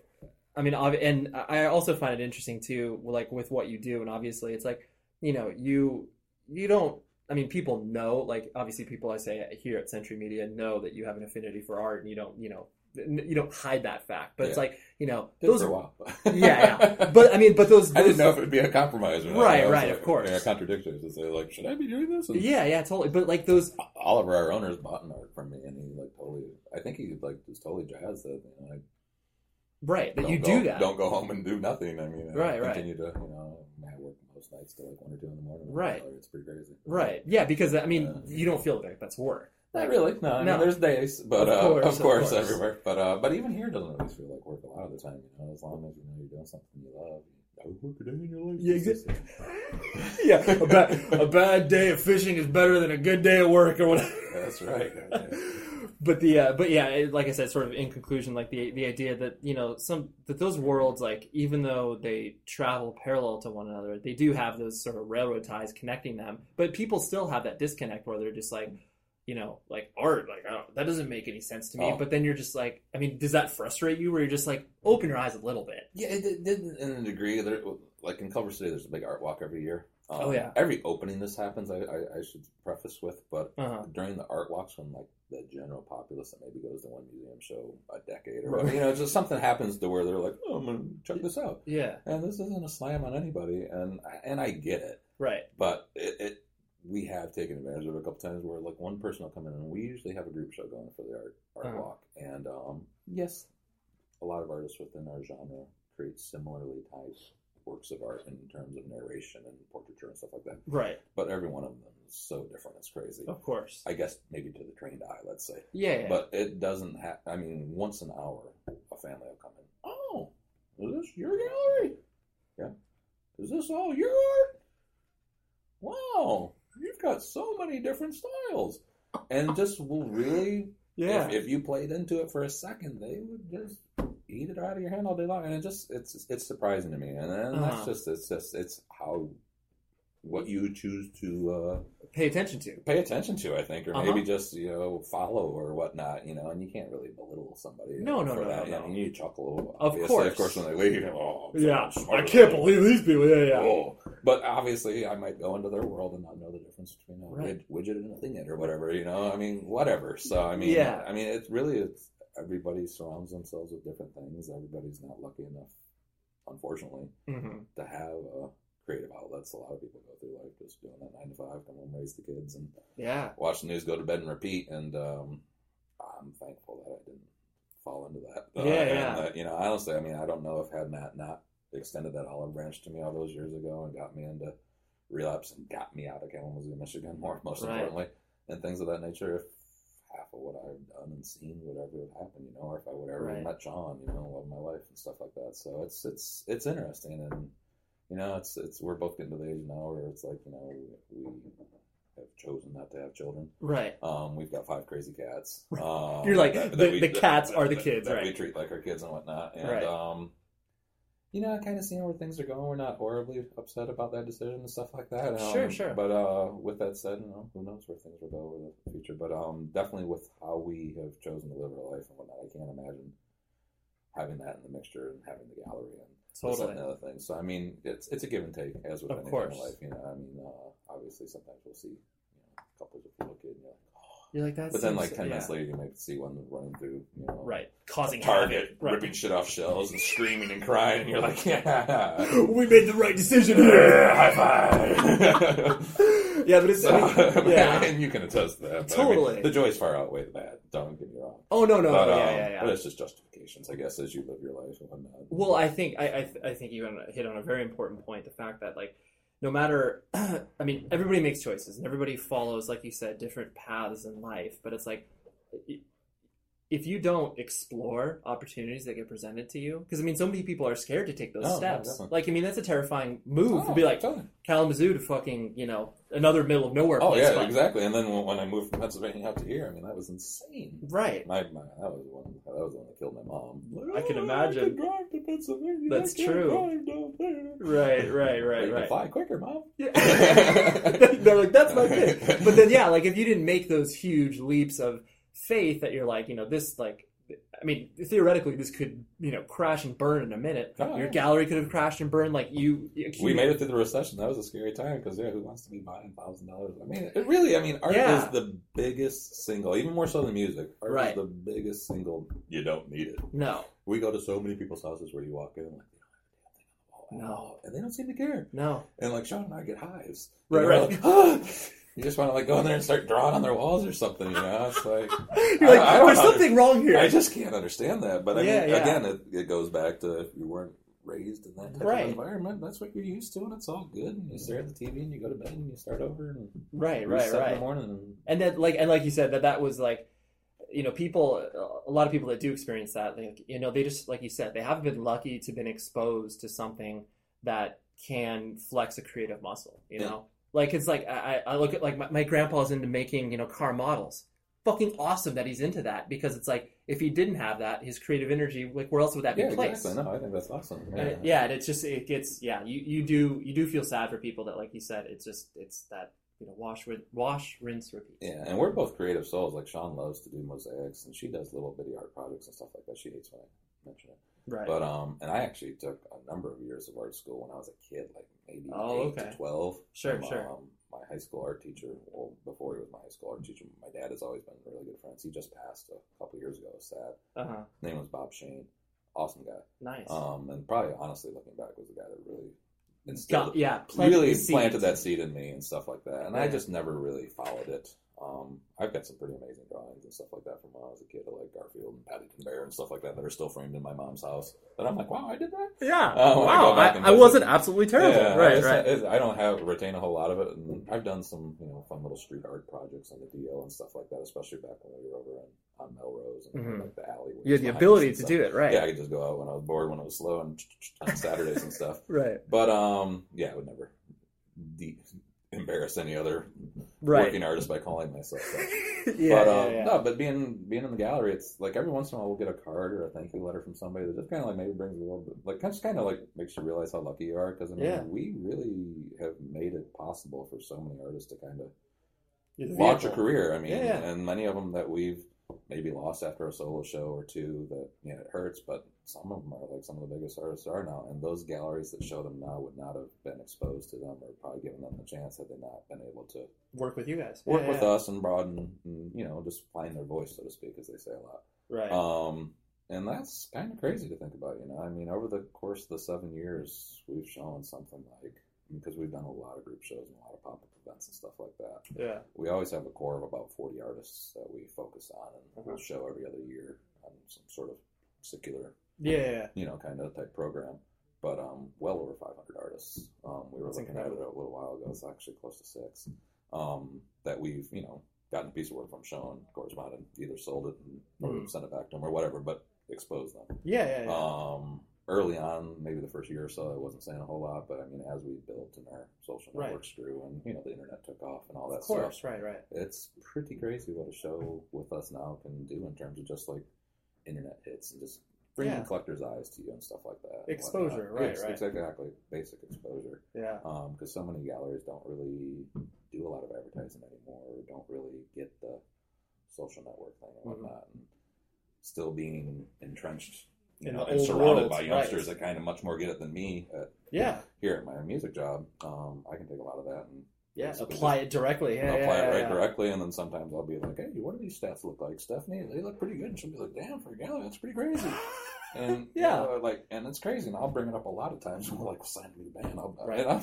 I mean, and I also find it interesting too, like with what you do, and obviously it's like, you know, you you don't. I mean, people know, like obviously, people I say here at Century Media know that you have an affinity for art, and you don't, you know, you don't hide that fact. But it's like, you know, those are while. <laughs> yeah, yeah. But I mean, but those, I didn't know if it'd be a compromise or not. Right, right, like, of course. Yeah, to say like, should I be doing this? And yeah, yeah, totally. But like those, Oliver, our owners, bought an art from me, and he like totally. I think he like was totally jazzed that you know, I right? That don't you go, do that, Don't go home and do nothing. I mean, I Right, right. Continue to you know, I work most nights till like one or two in the morning. Right. It's pretty crazy. right? Yeah, because I mean, Yeah. you don't feel like that's work. Not really. No, I mean, there's days, but Of uh, course, of of course, course. everywhere. But uh, but even here, it doesn't always feel like work a lot of the time. You know, as long as you know you're doing something you love. I would work a day in your life. Yeah, exactly. <laughs> yeah, a bad, a bad day of fishing is better than a good day of work or whatever. That's right. But the uh, but yeah, it- like I said, sort of in conclusion, like the the idea that you know some that those worlds, like even though they travel parallel to one another, they do have those sort of railroad ties connecting them. But people still have that disconnect where they're just like. You know, like art, like I that doesn't make any sense to me. Oh. But then you're just like, I mean, does that frustrate you? Where you're just like, open your eyes a little bit. Yeah, it, it did in a degree. There, like in Culver City, there's a big art walk every year. Um, Oh, yeah. Every opening this happens, I, I, I should preface with, but Uh-huh. during the art walks, when like the general populace that maybe goes to one museum show a decade or Right. you know, just something happens to where they're like, oh, I'm gonna check this out, Yeah, and this isn't a slam on anybody, and and I get it, right. but it. it we have taken advantage of it a couple times where like one person will come in and we usually have a group show going for the art art Uh-huh. walk and um, yes a lot of artists within our genre create similarly typed works of art in terms of narration and portraiture and stuff like that Right. but every one of them is so different it's crazy Of course. i guess maybe to the trained eye let's say Yeah. yeah. but it doesn't have i mean once an hour a family will come in oh is this your gallery yeah is this all your art wow you've got so many different styles and just will really yeah. if, if you played into it for a second they would just eat it out of your hand all day long and it just it's it's surprising to me and, and Uh-huh. that's just it's just it's how what you choose to uh Pay attention to. pay attention to, I think, or Uh-huh. maybe just you know follow or whatnot, you know. And you can't really belittle somebody. No, no, no, that. no, I no. mean, you chuckle, Of course. of course, when they leave, oh, I'm Yeah. I can't believe these people. Yeah, yeah. Oh. But obviously, I might go into their world and not know the difference between a Right. widget and a thingit or whatever. You know, I mean, whatever. So I mean, Yeah. I mean, it's really it's everybody surrounds themselves with different things. Everybody's not lucky enough, unfortunately, hmm to have uh, creative outlets. A lot of people go through life just doing that nine to five, come home, raise the kids, and Yeah. watch the news, go to bed, and repeat. And um, I'm thankful that I didn't fall into that. Uh, Yeah, and yeah. that, you know, honestly, I mean, I don't know if had Matt not extended that olive branch to me all those years ago and got me into relapse and got me out of Kalamazoo, Michigan, more most Right. importantly, and things of that nature. If half of what I've done and seen would ever have happened, you know, or if I would ever Right. met John, you know, love my life and stuff like that. So it's it's it's interesting and you know, it's it's we're both getting to the age now where it's like you know we, have chosen not to have children. Right. Um, we've got five crazy cats. Um, You're like, that- the- that we- the cats that- are the kids, right. We treat like our kids and whatnot, and Right. um, you know, kind of seeing where things are going. We're not horribly upset about that decision and stuff like that. Um, Sure, sure. But uh, with that said, you know, who knows where things will go in the future. But um, definitely with how we have chosen to live our life and whatnot, I can't imagine having that in the mixture and having the gallery and that, Totally. and other things. So I mean, it's it's a give and take as with Of anything course. in life. You know, I mean, uh, obviously sometimes we'll see you know, couples with little kid, and you're like, You're like that. but then like ten yeah. minutes later, you might see one running through, you know, Right. Causing Target. Right. ripping shit off shelves and screaming and crying, and you're like, <laughs> yeah, we made the right decision yeah here. high five. <laughs> Yeah, but it's I mean, <laughs> yeah. and you can attest to that. but I mean, Totally. the joys far outweigh the bad. Don't get me wrong. Oh no, no, but, yeah, um, yeah, yeah. but it's just justifications, I guess, as you live your life and whatnot. Well, I think I, I, th- I think you hit on a very important point. The fact that like, no matter, <clears throat> I mean, everybody makes choices and everybody follows, like you said, different paths in life. But it's like, if you don't explore opportunities that get presented to you, because I mean, so many people are scared to take those Oh, steps. yeah, like, I mean, that's a terrifying move Oh, to be like totally. Kalamazoo to fucking, you know, another middle of nowhere Oh yeah, exactly. And then when, I moved from Pennsylvania out to here, I mean that was insane. Right. My, my that was one that was the one that killed my mom. Like, I can "Oh, imagine. I can drive to Pennsylvania. That's true. drive down there." Right, right, right, right. Fly quicker, mom. Yeah. <laughs> They're like, that's my thing. But then, yeah, like if you didn't make those huge leaps of faith that you're like, you know, this, like, I mean, theoretically, this could, you know, crash and burn in a minute. Oh, Your yeah. gallery could have crashed and burned. Like you, we made it through the recession. That was a scary time because yeah, who wants to be buying thousand dollars? I mean, it really. I mean, art Yeah. is the biggest single, even more so than music. Art Right. is the biggest single. You don't need it. No, We go to so many people's houses where you walk in, like they don't have a damn thing on the wall, at No. and they don't seem to care. no. And like Sean and I get hives. Right, right. like, <gasps> "Ah!" You just want to like go in there and start drawing on their walls or something. You know, it's like <laughs> You're like, I there's under- something wrong here. I just can't understand that. But I Yeah, mean, yeah. again, it, it goes back to if you weren't raised in that type Right. of environment, that's what you're used to, and it's all good. And you stare at the TV and you go to bed and you start over and right, right, reset in the morning. And, and then like and like you said that that was like you know people a lot of people that do experience that like you know they just like you said they haven't been lucky to been exposed to something that can flex a creative muscle you know like it's like i, I look at like my, my grandpa's into making you know car models fucking awesome that he's into that because it's like if he didn't have that his creative energy like where else would that be yeah, placed exactly. No, I think that's awesome. and it- yeah, and it's just it gets yeah. You you do you do feel sad for people that like you said. It's just it's that you know wash wash rinse repeat. Yeah, and we're both creative souls. Like Sean loves to do mosaics, and she does little bitty art projects and stuff like that. She hates when I mention it. Right. But um, and I actually took a number of years of art school when I was a kid, like maybe Oh, eight okay. to twelve. Sure, sure. Um, my high school art teacher, well, before he was my high school art teacher, my dad has always been really good friends. He just passed a couple years ago. Sad. uh huh. His name was Bob Shane. Awesome guy. Nice. Um, and probably honestly looking back was the guy that really instilled Got, yeah. planted really planted that seed in me and stuff like that. And I just never really followed it. Um, I've got some pretty amazing drawings and stuff like that from when I was a kid, like Garfield and Paddington Bear and stuff like that that are still framed in my mom's house. But I'm like, wow, I did that. Yeah. Oh, when I wow. I, I wasn't absolutely terrible. Yeah, right. it's- Right. it's- I don't have retain a whole lot of it, and I've done some you know fun little street art projects on the DL and stuff like that, especially back when we were over on, on Melrose and Mhm. like the alley. you had the ability to do it. Right. Yeah, I could just go out when I was bored, when I was slow, and on Saturdays and stuff. <laughs> Right. But um, yeah, I would never de- embarrass any other Right. working artist by calling myself that. <laughs> yeah, but um, yeah, yeah. no, but being being in the gallery, it's like every once in a while we'll get a card or a thank you letter from somebody that just kind of like maybe brings a little bit, like just kind of like makes you realize how lucky you are because I mean Yeah. we really have made it possible for so many artists to kind of launch a career. I mean, Yeah, yeah. and many of them that we've maybe lost after a solo show or two that you know it hurts, but some of them are like some of the biggest artists are now, and those galleries that show them now would not have been exposed to them or probably given them the chance had they not been able to Work with you guys. work Yeah, with yeah. us and broaden, and, you know, just find their voice, so to speak, as they say a lot. Right. Um, and that's kind of crazy to think about, you know. I mean, over the course of the seven years, we've shown something like because we've done a lot of group shows and a lot of pop up events and stuff like that. yeah. We always have a core of about forty artists that we focus on, and we'll Uh-huh. show every other year on some sort of secular, Yeah. you know, kind of type program. But um, well over five hundred artists. Um, we were That's looking at it a little while ago. It's actually close to six. Um, that we've you know gotten a piece of work from shown, corresponded, either sold it or Mhm. sent it back to them or whatever, but exposed them. Yeah. Yeah. yeah. Um, early on, maybe the first year or so, I wasn't saying a whole lot, but I mean, as we built and our social Right. networks grew and you know the internet took off and all that stuff. of course. stuff, Right. Right. it's pretty crazy what a show with us now can do in terms of just like internet hits and just bringing Yeah. collectors' eyes to you and stuff like that. Exposure, right, right. Exactly, basic exposure. Yeah. Because so many galleries don't really do a lot of advertising anymore, or don't really get the social network thing and Mhm. whatnot. And still being entrenched, you know, the and surrounded world, by right. youngsters that kind of much more get it than me. At, Yeah. here at my music job, um, I can take a lot of that and Yeah. Apply it directly. Yeah. Yeah, apply yeah, it right yeah. directly, and then sometimes I'll be like, "Hey, what do these stats look like, Stephanie? They look pretty good." And she'll be like, "Damn, for a gallery, that's pretty crazy." <laughs> And Yeah. you know, like, and it's crazy. And I'll bring it up a lot of times. And <laughs> we're like, "Sign a new band." I'll, Right. not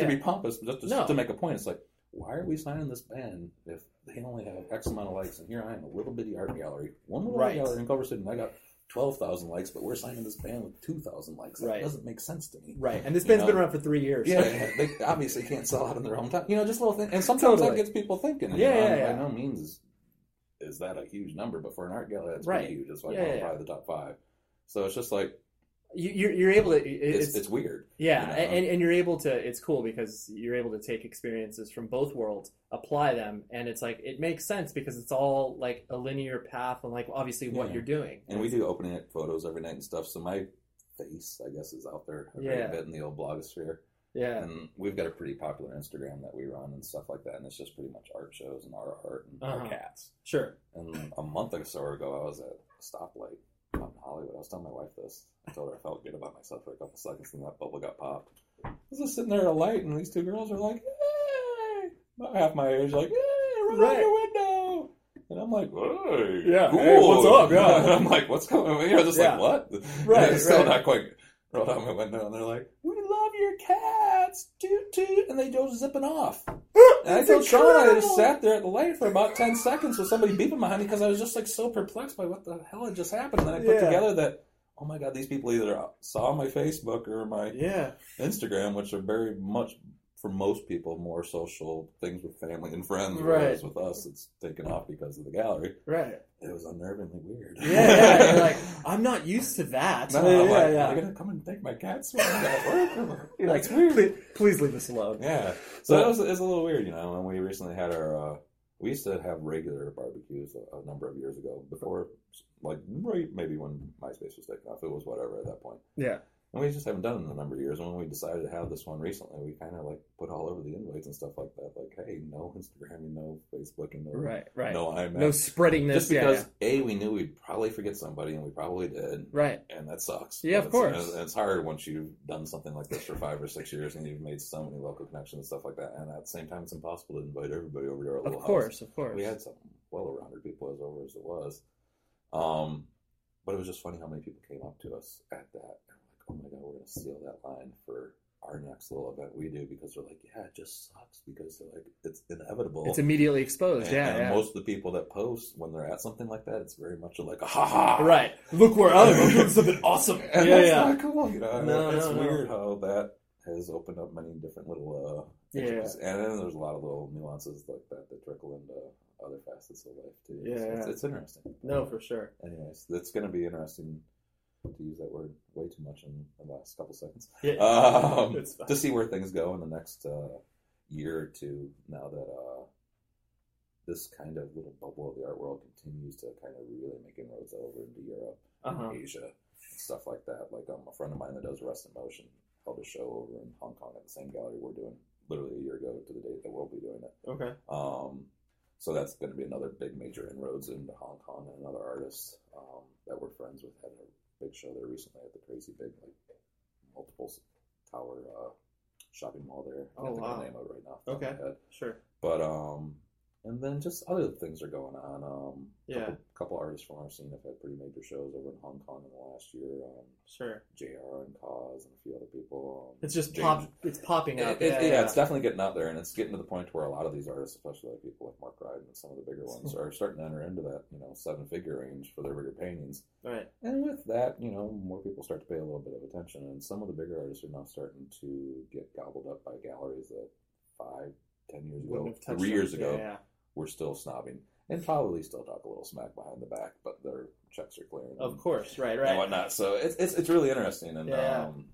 to be pompous, but just to, No. to make a point. It's like, why are we signing this band if they only have X amount of likes? And here I am, a little bitty art gallery, one little Right. art gallery in Culver City, and I got twelve thousand likes, but we're signing this band with two thousand likes. That Right. doesn't make sense to me. Right. And this You band's know? been around for three years. Yeah, they obviously can't sell out in their hometown. You know, just little things. And sometimes Totally. that gets people thinking. Yeah, you know, yeah, yeah. By no means is is that a huge number? But for an art gallery, that's Right. pretty huge. It's like Yeah, yeah. probably the top five. So it's just like You, you're, you're able to. it's, It's, it's, weird. yeah, you know? and, and you're able to. It's cool because you're able to take experiences from both worlds, apply them, and it's like it makes sense because it's all like a linear path and like obviously what Yeah. you're doing. And we do opening up photos every night and stuff. So my face, I guess, is out there a Yeah. great bit in the old blogosphere. Yeah. And we've got a pretty popular Instagram that we run and stuff like that. And it's just pretty much art shows and our art and Uh-huh. our cats. Sure. And a month or so ago, I was at a stoplight Hollywood. I was telling my wife this. I told her I felt good about myself for a couple seconds, and that bubble got popped. I was just sitting there at a light, and these two girls are like, "Hey!" About half my age, like, "Hey, roll Right. out your window!" And I'm like, "Hey, Yeah, cool." hey, what's up? <laughs> Yeah. And I'm like, "What's going on?" You know, just Yeah. like, "What?" Right, it's still right. not quite rolled out my window, and they're like, "We love your cats, toot toot," and they go zipping off. And I told Sean I just sat there at the light for about 10 seconds with somebody beeping behind me because I was just like so perplexed by what the hell had just happened. And then I put Yeah. together that, oh my God, these people either saw my Facebook or my Yeah. Instagram, which are very much, for most people, more social things with family and friends. Right. Whereas with us, it's taken off because of the gallery. Right. It was unnervingly weird. Yeah. yeah. You're like, <laughs> I'm not used to that. No, yeah, I'm like, yeah. Going to come and take my cats? <laughs> You're like, please, please leave us alone. Yeah. So that was it was a little weird, you know. And we recently had our uh, we used to have regular barbecues a, a number of years ago before, like right maybe when MySpace was taken off. It was whatever at that point. Yeah. And we just haven't done it in a number of years. And when we decided to have this one recently, we kind of like put all over the invites and stuff like that. Like, hey, no Instagram, no Facebook, and no Right. Right. no IMAX. No spreading this. just because yeah, a we knew we'd probably forget somebody, and we probably did. Right. And that sucks. Yeah, of But it's- course. And it's hard once you've done something like this for five or six years and you've made so many local connections and stuff like that. And at the same time, it's impossible to invite everybody over to our little house. Of course. house. Of course. We had some well over 100 people as over as it was. Um, but it was just funny how many people came up to us at that. Oh my God, we're going to steal that line for our next little event we do because they're like, yeah, it just sucks because they're like, it's inevitable. It's immediately exposed. And, yeah. and yeah. most of the people that post when they're at something like that, it's very much like ha ha. Right. Look where I'm doing <laughs> something awesome. And yeah. that's Yeah. not cool, you know. No, it's no, no. weird how that has opened up many different little uh Yeah. and then there's a lot of little nuances like that that trickle into other facets of life too. Yeah, So it's, yeah. it's interesting. No, for sure. Anyways, it's going to be interesting to use that word way too much in the last couple seconds. <laughs> Yeah. Um, <laughs> to see where things go in the next uh, year or two now that uh, this kind of little bubble of the art world continues to kind of really make inroads over into Europe Uh-huh. and Asia and stuff like that. Like um, a friend of mine that does Arrested Motion held a show over in Hong Kong at the same gallery we're doing literally a year ago to the date that we'll be doing it. Okay. Um, so that's going to be another big major inroads into Hong Kong and another artist um, that we're friends with had a big show there recently at the crazy big like multiple tower uh, shopping mall there. I Oh, can't think wow. the name of it right now. off the top of Okay. Sure. But um, and then just other things are going on. Um, Yeah. couple, couple artists from our scene have had pretty major shows over in Hong Kong in the last year. Um, Sure. Jr. and KAWS and a few other people. Um, It's just James- pop. It's popping up. it- yeah, yeah, yeah. it's definitely getting out there, and it's getting to the point where a lot of these artists, especially like people like Mark Ryden and some of the bigger ones, <laughs> are starting to enter into that you know seven figure range for their bigger paintings. right. And with that, you know, more people start to pay a little bit of attention, and some of the bigger artists are now starting to get gobbled up by galleries that five, ten years ago, three them. years ago, Yeah, yeah. were still snobbing, and probably still talk a little smack behind the back, but their checks are clear. Of course. Right. Right, and whatnot. So it's, it's it's really interesting, and Yeah. um,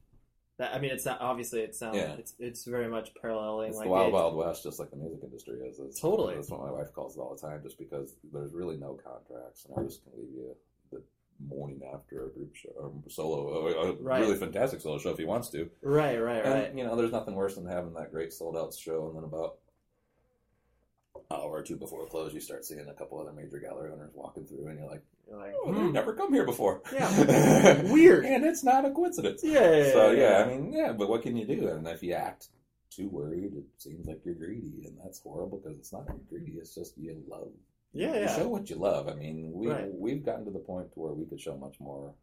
That, I mean, it's not obviously it's. Yeah. It's it's very much paralleling. It's like the wild, wild west, just like the music industry is. It's, Totally. That's what my wife calls it all the time, just because there's really no contracts. and An artist can leave you the morning after a group show, or solo, a, a Right. really fantastic solo show if he wants to. Right. Right. And, Right. you know, there's nothing worse than having that great sold out show, and then about hour or two before close, you start seeing a couple other major gallery owners walking through, and you're like, You're like, oh, hmm. never come here before. Yeah. <laughs> Weird. and it's not a coincidence. Yeah. yeah, So yeah, yeah, I mean, yeah, but what can you do? And if you act too worried, it seems like you're greedy, and that's horrible because it's not you're greedy. It's just you love. yeah. You yeah. show what you love. I mean, we Right. we've gotten to the point to where we could show much more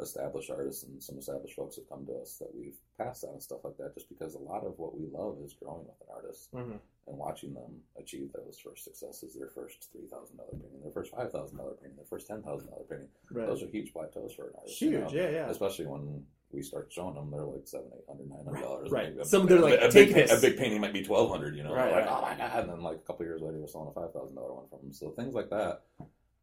established artists and some established folks have come to us that we've passed on and stuff like that just because a lot of what we love is growing with an artist Mhm. and watching them achieve those first successes their first $3000 painting their first $5000 painting their first $10000 painting Right. those are huge plateaus for an artist you Huge, know? yeah, yeah. especially when we start showing them they're like seven eight hundred nine hundred dollars Right. A- Some they're like, a, "Take big, this." a big painting might be 1200 you know Right, like right. oh my god and then like a couple years later we're selling a $5000 one from them so things like that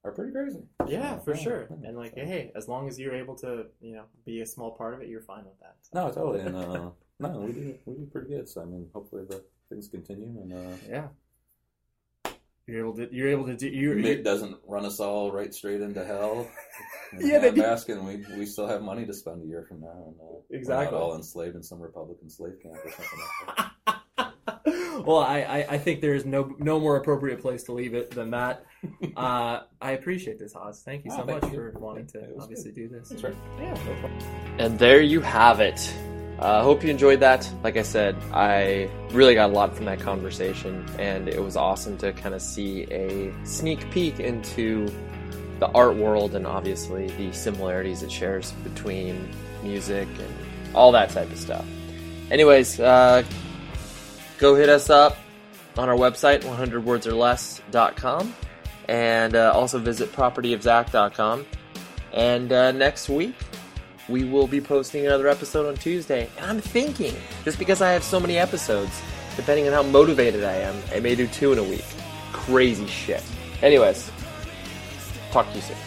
are pretty crazy Yeah, for Yeah, sure. yeah, And like, so- hey, as long as you're able to, you know, be a small part of it, you're fine with that. No, totally. And uh, <laughs> no, we do we do pretty good. So I mean, hopefully the things continue and uh, Yeah. You're able to. You're able to do. You're, it doesn't run us all right straight into hell. <laughs> Yeah, they do. asking we we still have money to spend a year from now, and uh, Exactly. we're not all enslaved in some Republican slave camp or something. Like that. <laughs> <laughs> well, I, I, I think there is no no more appropriate place to leave it than that. <laughs> Uh, I appreciate this, Haas. Thank you Oh, so thank much you. for wanting to It was obviously do this. That's right. Yeah, no problem. And there you have it. I uh, hope you enjoyed that. Like I said, I really got a lot from that conversation, and it was awesome to kind of see a sneak peek into the art world and obviously the similarities it shares between music and all that type of stuff. Anyways, uh, go hit us up on our website, 100wordsorless.com, and uh, also visit propertyofzack.com. And uh, next week, we will be posting another episode on Tuesday. And I'm thinking, just because I have so many episodes, depending on how motivated I am, I may do two in a week. Crazy shit. Anyways, talk to you soon.